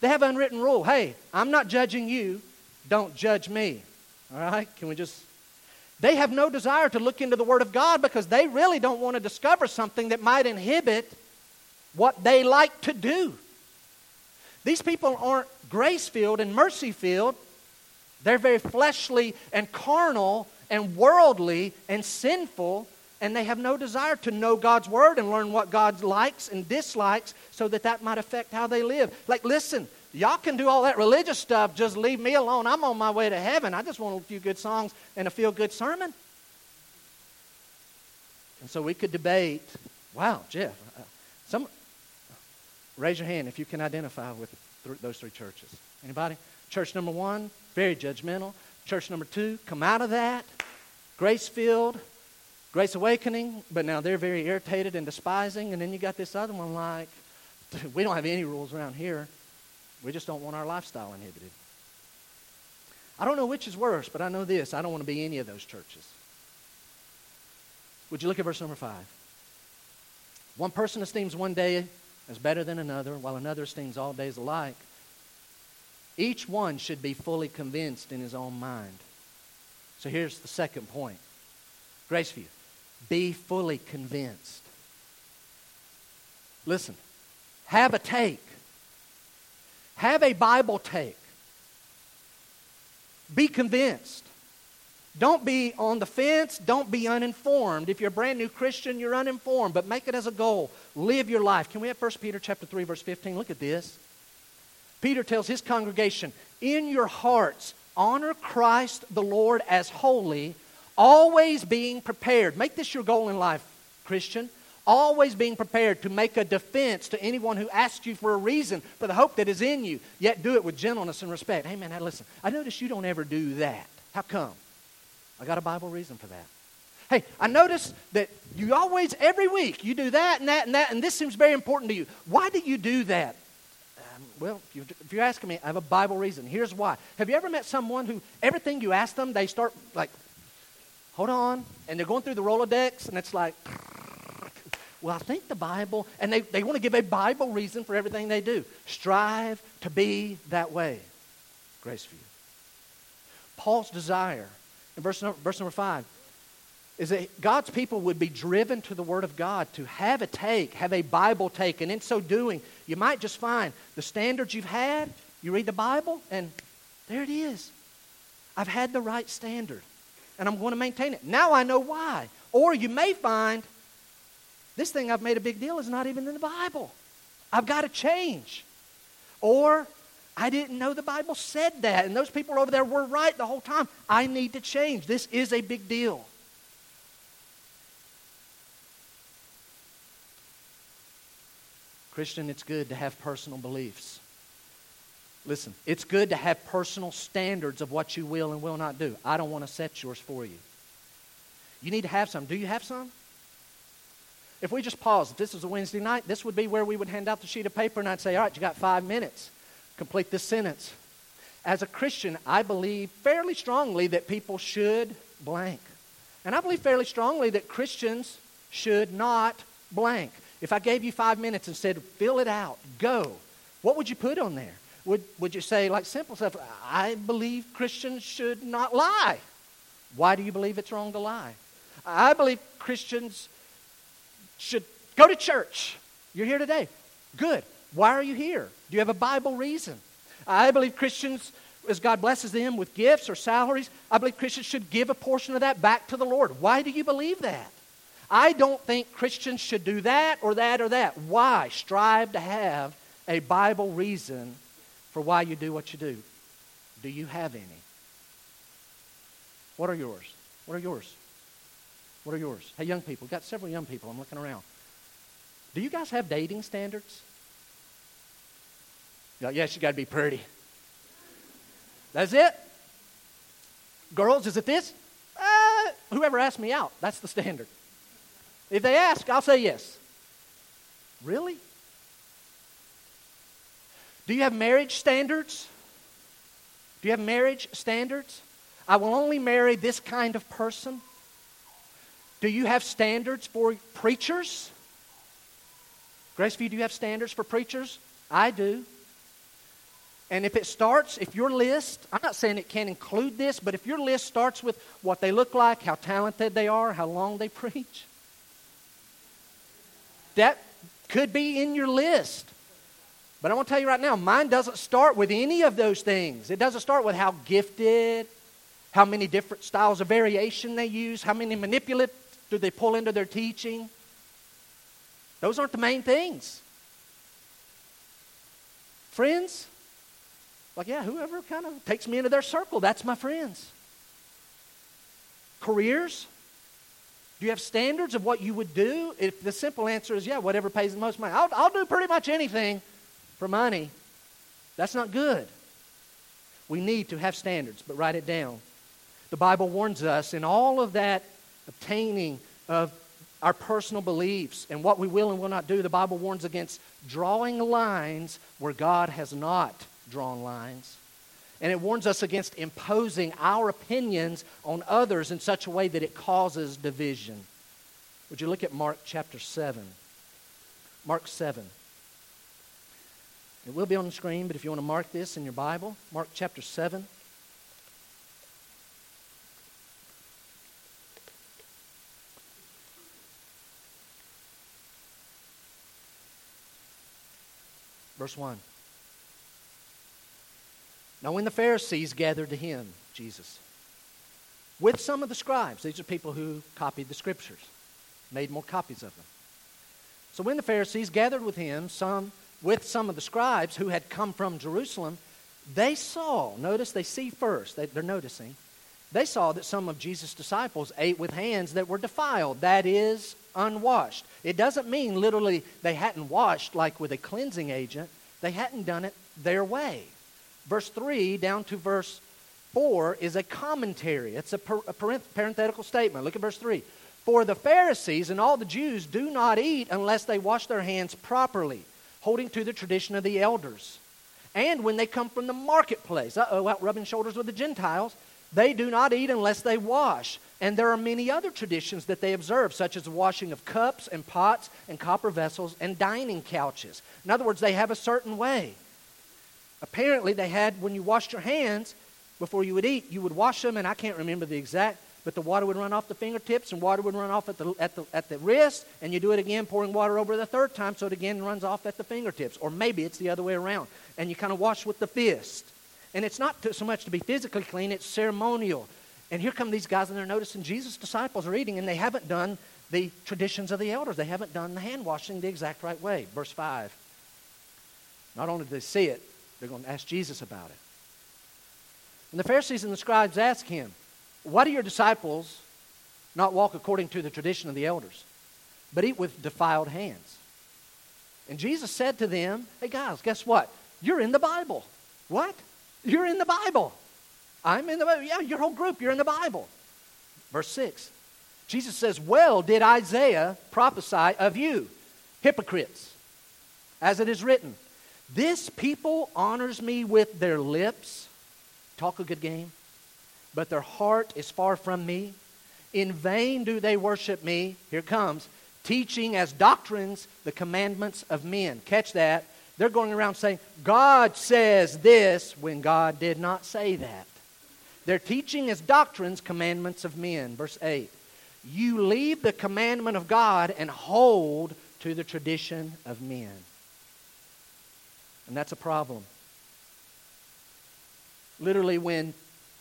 They have unwritten rule. Hey, I'm not judging you. Don't judge me. All right? Can we just. They have no desire to look into the Word of God because they really don't want to discover something that might inhibit what they like to do. These people aren't grace filled and mercy filled. They're very fleshly and carnal and worldly and sinful and they have no desire to know God's word and learn what God likes and dislikes so that that might affect how they live. Like, listen, y'all can do all that religious stuff, just leave me alone. I'm on my way to heaven. I just want a few good songs and a feel good sermon. And so we could debate wow, Jeff, raise your hand if you can identify with th- those three churches. Anybody? Church number one, very judgmental. Church number two, come out of that, grace filled, Grace Awakening, but now they're very irritated and despising. And then you got this other one like, we don't have any rules around here. We just don't want our lifestyle inhibited. I don't know which is worse, but I know this. I don't want to be any of those churches. Would you look at verse number five? One person esteems one day as better than another, while another esteems all days alike. Each one should be fully convinced in his own mind. So here's the second point Graceview. Be fully convinced. Listen, have a take. Have a Bible take. Be convinced. Don't be on the fence. Don't be uninformed. If you're a brand new Christian, you're uninformed, but make it as a goal. Live your life. Can we have 1 Peter chapter 3, verse 15? Look at this. Peter tells his congregation, In your hearts, honor Christ the Lord as holy, Always being prepared. Make this your goal in life, Christian. Always being prepared to make a defense to anyone who asks you for a reason for the hope that is in you, yet do it with gentleness and respect. Hey, man, now listen, I notice you don't ever do that. How come? I got a Bible reason for that. Hey, I notice that you always, every week, you do that and that and that, and this seems very important to you. Why do you do that? Um, well, if you're, if you're asking me, I have a Bible reason. Here's why. Have you ever met someone who, everything you ask them, they start like, hold on, and they're going through the Rolodex, and it's like, well, I think the Bible, and they, they want to give a Bible reason for everything they do. Strive to be that way. Graceview. Paul's desire in verse number, verse number five is that God's people would be driven to the Word of God to have a take, have a Bible take, and in so doing, you might just find the standards you've had. You read the Bible, and there it is. I've had the right standard, and I'm going to maintain it. Now I know why. Or you may find this thing I've made a big deal is not even in the Bible. I've got to change. Or I didn't know the Bible said that, and those people over there were right the whole time. I need to change. This is a big deal. Christian, it's good to have personal beliefs. Listen, it's good to have personal standards of what you will and will not do. I don't want to set yours for you. You need to have some. Do you have some? If we just pause, if this was a Wednesday night, this would be where we would hand out the sheet of paper and I'd say, All right, you got five minutes. Complete this sentence. As a Christian, I believe fairly strongly that people should blank. And I believe fairly strongly that Christians should not blank. If I gave you five minutes and said, fill it out, go, what would you put on there? Would, would you say, like simple stuff, I believe Christians should not lie? Why do you believe it's wrong to lie? I believe Christians should go to church. You're here today. Good. Why are you here? Do you have a Bible reason? I believe Christians, as God blesses them with gifts or salaries, I believe Christians should give a portion of that back to the Lord. Why do you believe that? I don't think Christians should do that or that or that. Why? Strive to have a Bible reason for why you do what you do. Do you have any? What are yours? What are yours? What are yours? Hey, young people, got several young people. I'm looking around. Do you guys have dating standards? Yes, you got to be pretty. That's it? Girls, is it this? Uh, whoever asked me out, that's the standard. If they ask, I'll say yes. Really? Do you have marriage standards? Do you have marriage standards? I will only marry this kind of person. Do you have standards for preachers? Graceview, do you have standards for preachers? I do. And if it starts, if your list, I'm not saying it can't include this, but if your list starts with what they look like, how talented they are, how long they preach, that could be in your list. But I want to tell you right now, mine doesn't start with any of those things. It doesn't start with how gifted, how many different styles of variation they use, how many manipulative do they pull into their teaching. Those aren't the main things. Friends, like, yeah, whoever kind of takes me into their circle, that's my friends. Careers, do you have standards of what you would do? If the simple answer is, yeah, whatever pays the most money, I'll, I'll do pretty much anything for money. That's not good. We need to have standards, but write it down. The Bible warns us in all of that obtaining of our personal beliefs and what we will and will not do, the Bible warns against drawing lines where God has not drawn lines. And it warns us against imposing our opinions on others in such a way that it causes division. Would you look at Mark chapter 7? Mark 7. It will be on the screen, but if you want to mark this in your Bible, Mark chapter 7. Verse 1. Now, when the Pharisees gathered to him, Jesus, with some of the scribes, these are people who copied the scriptures, made more copies of them. So when the Pharisees gathered with him, some with some of the scribes who had come from Jerusalem, they saw, notice they see first, they, they're noticing, they saw that some of Jesus' disciples ate with hands that were defiled, that is, unwashed. It doesn't mean literally they hadn't washed like with a cleansing agent, they hadn't done it their way verse 3 down to verse 4 is a commentary. It's a, a parenthetical statement. Look at verse 3. For the Pharisees and all the Jews do not eat unless they wash their hands properly, holding to the tradition of the elders. And when they come from the marketplace, uh oh, out rubbing shoulders with the Gentiles, they do not eat unless they wash. And there are many other traditions that they observe, such as washing of cups and pots and copper vessels and dining couches. In other words, they have a certain way. Apparently, they had, when you washed your hands before you would eat, you would wash them, and I can't remember the exact, but the water would run off the fingertips and water would run off at the, at the, at the wrist, and you do it again, pouring water over the third time, so it again runs off at the fingertips. Or maybe it's the other way around, and you kind of wash with the fist. And it's not so much to be physically clean, it's ceremonial. And here come these guys, and they're noticing Jesus' disciples are eating, and they haven't done the traditions of the elders. They haven't done the hand washing the exact right way. Verse 5. Not only do they see it, they're going to ask Jesus about it. And the Pharisees and the scribes ask him, Why do your disciples not walk according to the tradition of the elders, but eat with defiled hands? And Jesus said to them, Hey guys, guess what? You're in the Bible. What? You're in the Bible. I'm in the Bible. Yeah, your whole group, you're in the Bible. Verse 6. Jesus says, Well did Isaiah prophesy of you, hypocrites, as it is written, This people honors me with their lips, talk a good game, but their heart is far from me. In vain do they worship me, here comes, teaching as doctrines the commandments of men. Catch that. They're going around saying, God says this when God did not say that. They're teaching as doctrines commandments of men. Verse 8. You leave the commandment of God and hold to the tradition of men. And that's a problem. Literally, when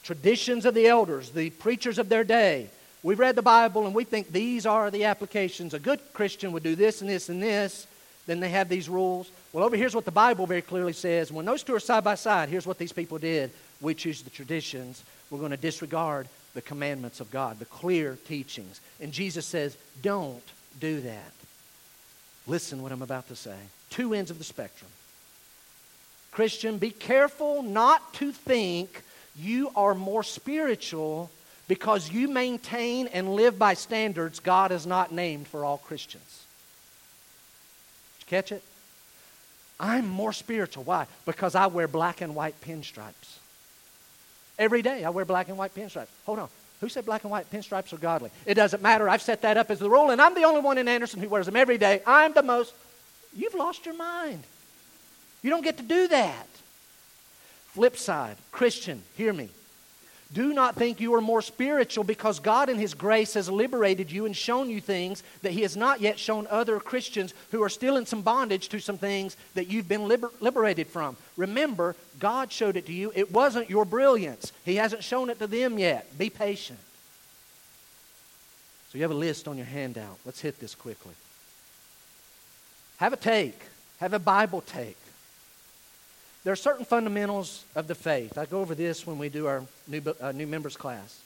traditions of the elders, the preachers of their day, we've read the Bible and we think these are the applications. A good Christian would do this and this and this. Then they have these rules. Well, over here's what the Bible very clearly says. When those two are side by side, here's what these people did. We choose the traditions. We're going to disregard the commandments of God, the clear teachings. And Jesus says, don't do that. Listen what I'm about to say. Two ends of the spectrum. Christian, be careful not to think you are more spiritual because you maintain and live by standards God has not named for all Christians. Did you catch it? I'm more spiritual. Why? Because I wear black and white pinstripes. Every day I wear black and white pinstripes. Hold on. Who said black and white pinstripes are godly? It doesn't matter. I've set that up as the rule, and I'm the only one in Anderson who wears them every day. I'm the most. You've lost your mind. You don't get to do that. Flip side, Christian, hear me. Do not think you are more spiritual because God, in His grace, has liberated you and shown you things that He has not yet shown other Christians who are still in some bondage to some things that you've been liber- liberated from. Remember, God showed it to you. It wasn't your brilliance, He hasn't shown it to them yet. Be patient. So, you have a list on your handout. Let's hit this quickly. Have a take, have a Bible take. There are certain fundamentals of the faith. I go over this when we do our new, uh, new members class.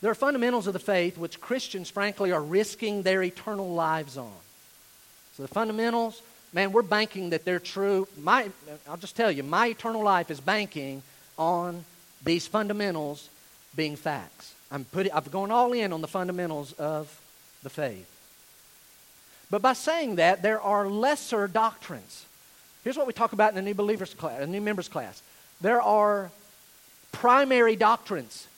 There are fundamentals of the faith which Christians, frankly, are risking their eternal lives on. So the fundamentals, man, we're banking that they're true. My, I'll just tell you, my eternal life is banking on these fundamentals being facts. I'm putting, I've gone all in on the fundamentals of the faith. But by saying that, there are lesser doctrines. Here's what we talk about in the new believers class, the new members class. There are primary doctrines,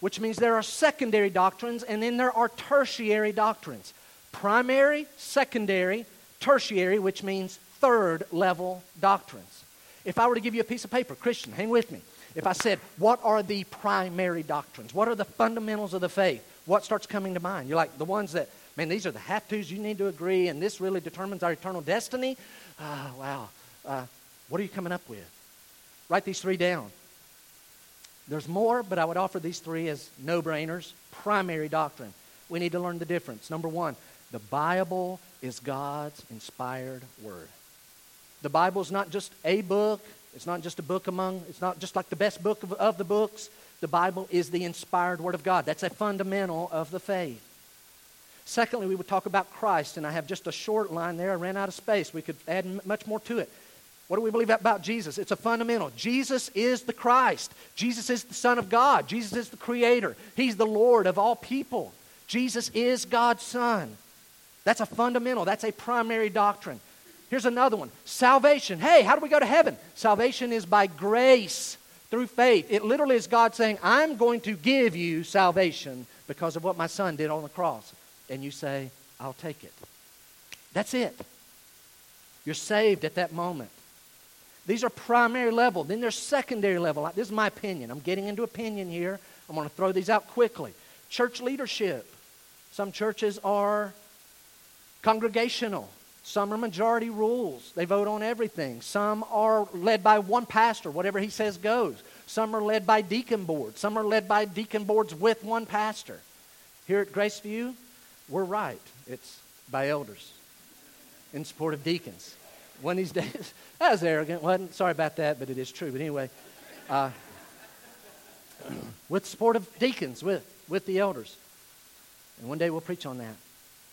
which means there are secondary doctrines, and then there are tertiary doctrines. Primary, secondary, tertiary, which means third level doctrines. If I were to give you a piece of paper, Christian, hang with me. If I said, What are the primary doctrines? What are the fundamentals of the faith? What starts coming to mind? You're like, The ones that, man, these are the have tos you need to agree, and this really determines our eternal destiny. Ah, wow. Uh, what are you coming up with? Write these three down. There's more, but I would offer these three as no brainers. Primary doctrine. We need to learn the difference. Number one, the Bible is God's inspired word. The Bible is not just a book, it's not just a book among, it's not just like the best book of, of the books. The Bible is the inspired word of God. That's a fundamental of the faith. Secondly, we would talk about Christ, and I have just a short line there. I ran out of space. We could add much more to it. What do we believe about Jesus? It's a fundamental. Jesus is the Christ. Jesus is the Son of God. Jesus is the Creator. He's the Lord of all people. Jesus is God's Son. That's a fundamental. That's a primary doctrine. Here's another one salvation. Hey, how do we go to heaven? Salvation is by grace through faith. It literally is God saying, I'm going to give you salvation because of what my son did on the cross. And you say, I'll take it. That's it. You're saved at that moment. These are primary level. Then there's secondary level. This is my opinion. I'm getting into opinion here. I'm going to throw these out quickly. Church leadership. Some churches are congregational. Some are majority rules. They vote on everything. Some are led by one pastor, whatever he says goes. Some are led by deacon boards. Some are led by deacon boards with one pastor. Here at Graceview, we're right. It's by elders in support of deacons. One of these days, that was arrogant, wasn't Sorry about that, but it is true. But anyway, uh, with support of deacons, with, with the elders. And one day we'll preach on that.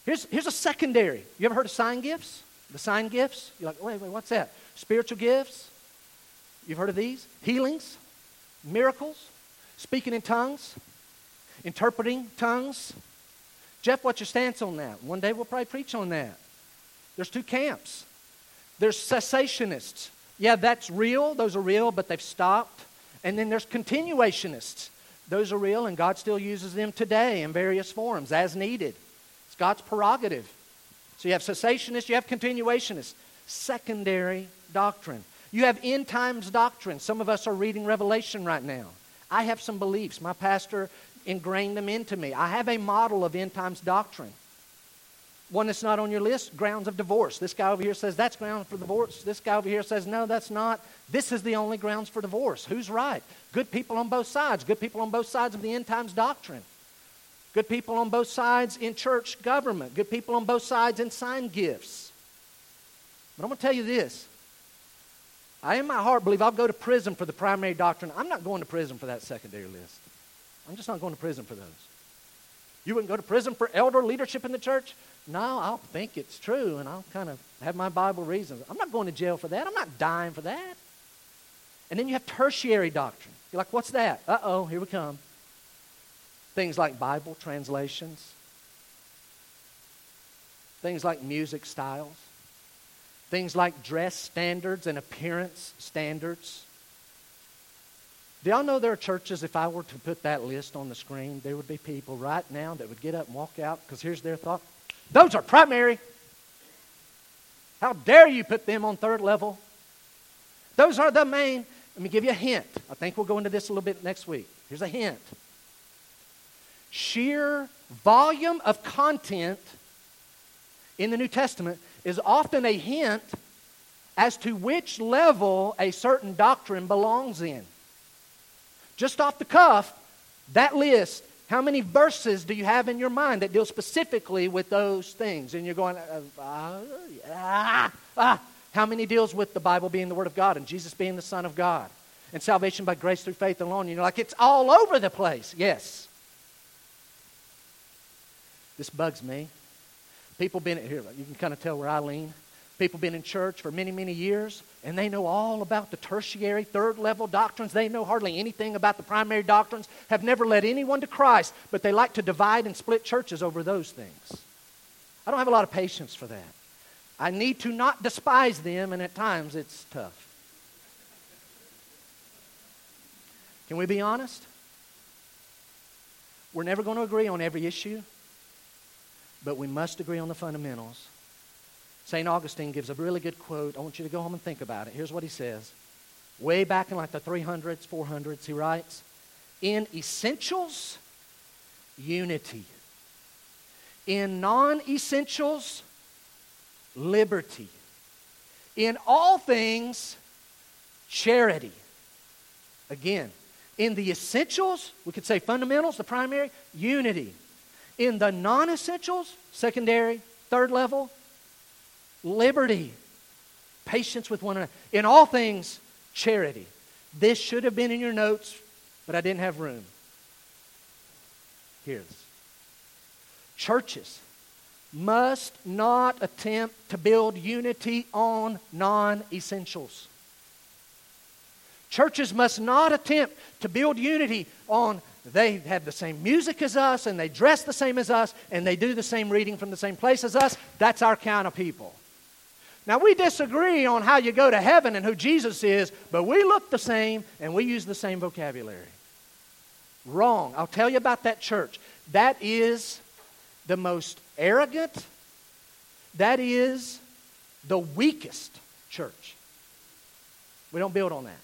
Here's, here's a secondary. You ever heard of sign gifts? The sign gifts? You're like, wait, wait, what's that? Spiritual gifts? You've heard of these? Healings? Miracles? Speaking in tongues? Interpreting tongues? Jeff, what's your stance on that? One day we'll probably preach on that. There's two camps. There's cessationists. Yeah, that's real. Those are real, but they've stopped. And then there's continuationists. Those are real, and God still uses them today in various forms as needed. It's God's prerogative. So you have cessationists, you have continuationists. Secondary doctrine. You have end times doctrine. Some of us are reading Revelation right now. I have some beliefs. My pastor ingrained them into me. I have a model of end times doctrine. One that's not on your list, grounds of divorce. This guy over here says that's grounds for divorce. This guy over here says no, that's not. This is the only grounds for divorce. Who's right? Good people on both sides. Good people on both sides of the end times doctrine. Good people on both sides in church government. Good people on both sides in sign gifts. But I'm going to tell you this. I, in my heart, believe I'll go to prison for the primary doctrine. I'm not going to prison for that secondary list. I'm just not going to prison for those. You wouldn't go to prison for elder leadership in the church? No, I'll think it's true and I'll kind of have my Bible reasons. I'm not going to jail for that. I'm not dying for that. And then you have tertiary doctrine. You're like, what's that? Uh oh, here we come. Things like Bible translations, things like music styles, things like dress standards and appearance standards. Do y'all know there are churches, if I were to put that list on the screen, there would be people right now that would get up and walk out because here's their thought those are primary. How dare you put them on third level? Those are the main. Let me give you a hint. I think we'll go into this a little bit next week. Here's a hint sheer volume of content in the New Testament is often a hint as to which level a certain doctrine belongs in. Just off the cuff, that list, how many verses do you have in your mind that deal specifically with those things? And you're going, uh, ah, ah. How many deals with the Bible being the Word of God and Jesus being the Son of God and salvation by grace through faith alone? You're like, it's all over the place. Yes. This bugs me. People been here, you can kind of tell where I lean. People been in church for many, many years, and they know all about the tertiary, third level doctrines. They know hardly anything about the primary doctrines, have never led anyone to Christ, but they like to divide and split churches over those things. I don't have a lot of patience for that. I need to not despise them, and at times it's tough. Can we be honest? We're never going to agree on every issue but we must agree on the fundamentals. St. Augustine gives a really good quote. I want you to go home and think about it. Here's what he says. Way back in like the 300s, 400s, he writes In essentials, unity. In non essentials, liberty. In all things, charity. Again, in the essentials, we could say fundamentals, the primary, unity. In the non essentials, secondary, third level, liberty, patience with one another. In all things, charity. This should have been in your notes, but I didn't have room. Here's churches must not attempt to build unity on non essentials. Churches must not attempt to build unity on they have the same music as us and they dress the same as us and they do the same reading from the same place as us. That's our kind of people. Now, we disagree on how you go to heaven and who Jesus is, but we look the same and we use the same vocabulary. Wrong. I'll tell you about that church. That is the most arrogant, that is the weakest church. We don't build on that.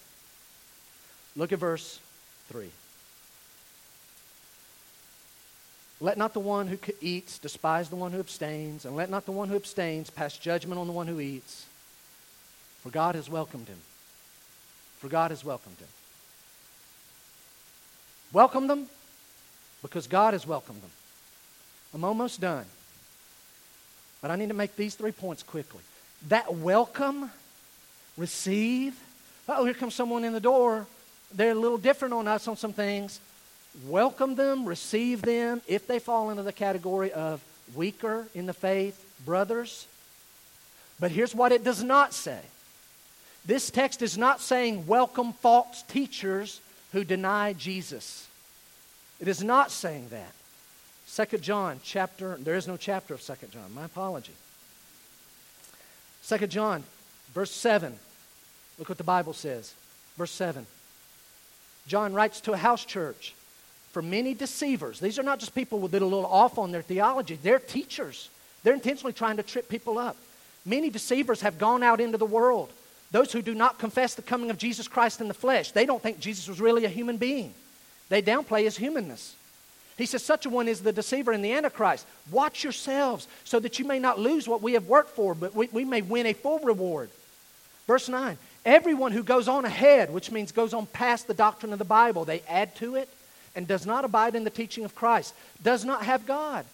Look at verse 3. Let not the one who eats despise the one who abstains, and let not the one who abstains pass judgment on the one who eats. For God has welcomed him. For God has welcomed him. Welcome them because God has welcomed them. I'm almost done. But I need to make these three points quickly. That welcome, receive. Oh, here comes someone in the door. They're a little different on us on some things welcome them, receive them if they fall into the category of weaker in the faith brothers. But here's what it does not say this text is not saying welcome false teachers who deny Jesus. It is not saying that. Second John chapter, there is no chapter of Second John. My apology. Second John, verse 7. Look what the Bible says. Verse 7. John writes to a house church for many deceivers. These are not just people that are a little off on their theology, they're teachers. They're intentionally trying to trip people up. Many deceivers have gone out into the world. Those who do not confess the coming of Jesus Christ in the flesh, they don't think Jesus was really a human being. They downplay his humanness. He says, Such a one is the deceiver and the Antichrist. Watch yourselves so that you may not lose what we have worked for, but we, we may win a full reward. Verse 9 Everyone who goes on ahead, which means goes on past the doctrine of the Bible, they add to it and does not abide in the teaching of Christ does not have God.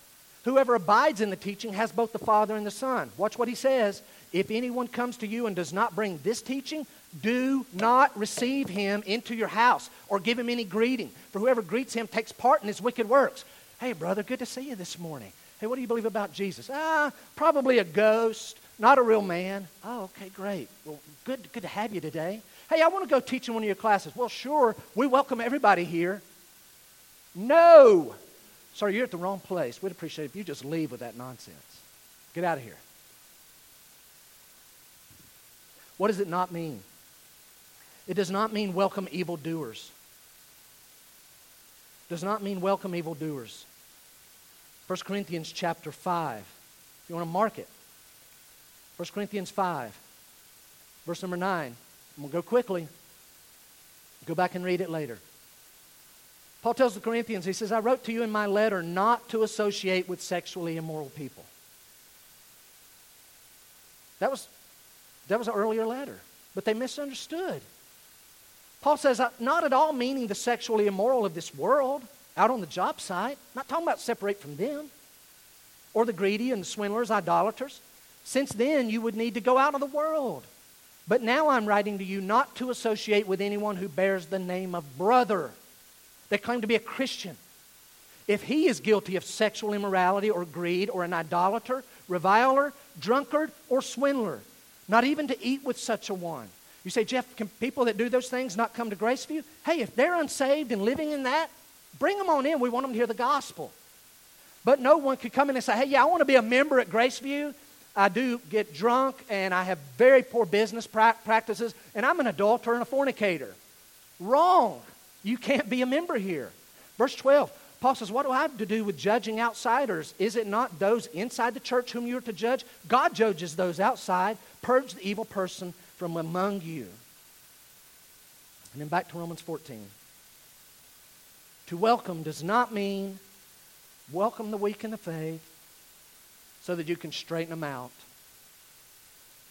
Whoever abides in the teaching has both the Father and the Son. Watch what he says. If anyone comes to you and does not bring this teaching, do not receive him into your house or give him any greeting. For whoever greets him takes part in his wicked works. Hey, brother, good to see you this morning. Hey, what do you believe about Jesus? Ah, probably a ghost, not a real man. Oh, okay, great. Well, good, good to have you today. Hey, I want to go teach in one of your classes. Well, sure. We welcome everybody here. No. Sorry, you're at the wrong place. We'd appreciate it if you just leave with that nonsense. Get out of here. What does it not mean? It does not mean welcome evildoers. Does not mean welcome evildoers. 1 Corinthians chapter 5. If you want to mark it. 1 Corinthians 5, verse number 9. I'm going to go quickly. Go back and read it later. Paul tells the Corinthians, he says, I wrote to you in my letter not to associate with sexually immoral people. That was, that was an earlier letter, but they misunderstood. Paul says, not at all meaning the sexually immoral of this world out on the job site, not talking about separate from them, or the greedy and the swindlers, idolaters. Since then, you would need to go out of the world. But now I'm writing to you not to associate with anyone who bears the name of brother that claim to be a Christian, if he is guilty of sexual immorality or greed or an idolater, reviler, drunkard, or swindler, not even to eat with such a one. You say, Jeff, can people that do those things not come to Graceview? Hey, if they're unsaved and living in that, bring them on in. We want them to hear the gospel. But no one could come in and say, hey, yeah, I want to be a member at Graceview. I do get drunk and I have very poor business pra- practices and I'm an adulterer and a fornicator. Wrong. You can't be a member here. Verse 12, Paul says, What do I have to do with judging outsiders? Is it not those inside the church whom you are to judge? God judges those outside. Purge the evil person from among you. And then back to Romans 14. To welcome does not mean welcome the weak in the faith so that you can straighten them out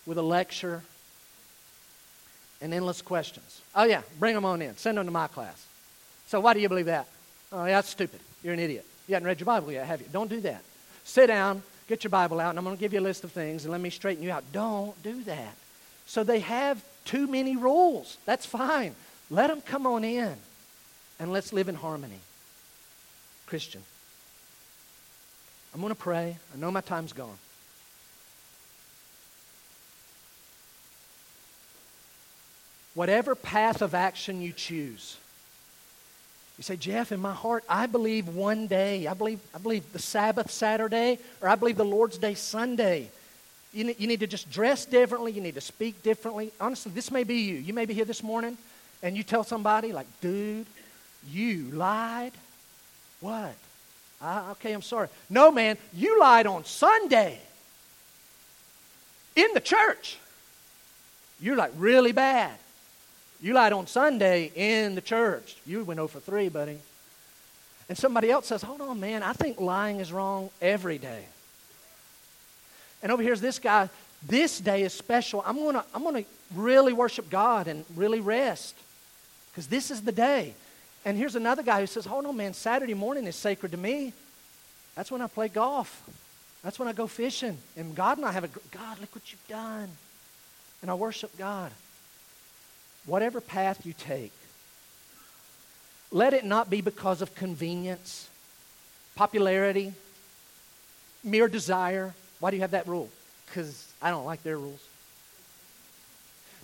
with a lecture and endless questions. Oh, yeah, bring them on in. Send them to my class. So, why do you believe that? Oh, yeah, that's stupid. You're an idiot. You haven't read your Bible yet, have you? Don't do that. Sit down, get your Bible out, and I'm going to give you a list of things and let me straighten you out. Don't do that. So, they have too many rules. That's fine. Let them come on in and let's live in harmony. Christian. I'm going to pray. I know my time's gone. Whatever path of action you choose, you say, Jeff, in my heart, I believe one day, I believe, I believe the Sabbath Saturday, or I believe the Lord's Day Sunday. You need, you need to just dress differently. You need to speak differently. Honestly, this may be you. You may be here this morning and you tell somebody, like, dude, you lied. What? Uh, okay, I'm sorry. No, man, you lied on Sunday in the church. You're like really bad. You lied on Sunday in the church. You went oh over 3, buddy. And somebody else says, Hold on, man, I think lying is wrong every day. And over here's this guy. This day is special. I'm going to I'm going to really worship God and really rest because this is the day. And here's another guy who says, Hold on, man, Saturday morning is sacred to me. That's when I play golf. That's when I go fishing. And God and I have a, God, look what you've done. And I worship God. Whatever path you take, let it not be because of convenience, popularity, mere desire. Why do you have that rule? Because I don't like their rules.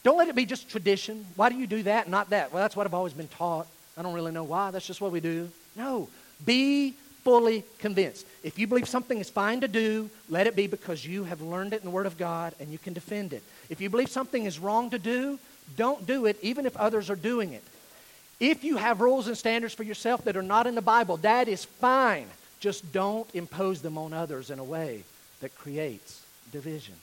Don't let it be just tradition. Why do you do that, not that? Well, that's what I've always been taught. I don't really know why. That's just what we do. No. Be fully convinced. If you believe something is fine to do, let it be because you have learned it in the Word of God and you can defend it. If you believe something is wrong to do, don't do it even if others are doing it. If you have rules and standards for yourself that are not in the Bible, that is fine. Just don't impose them on others in a way that creates division.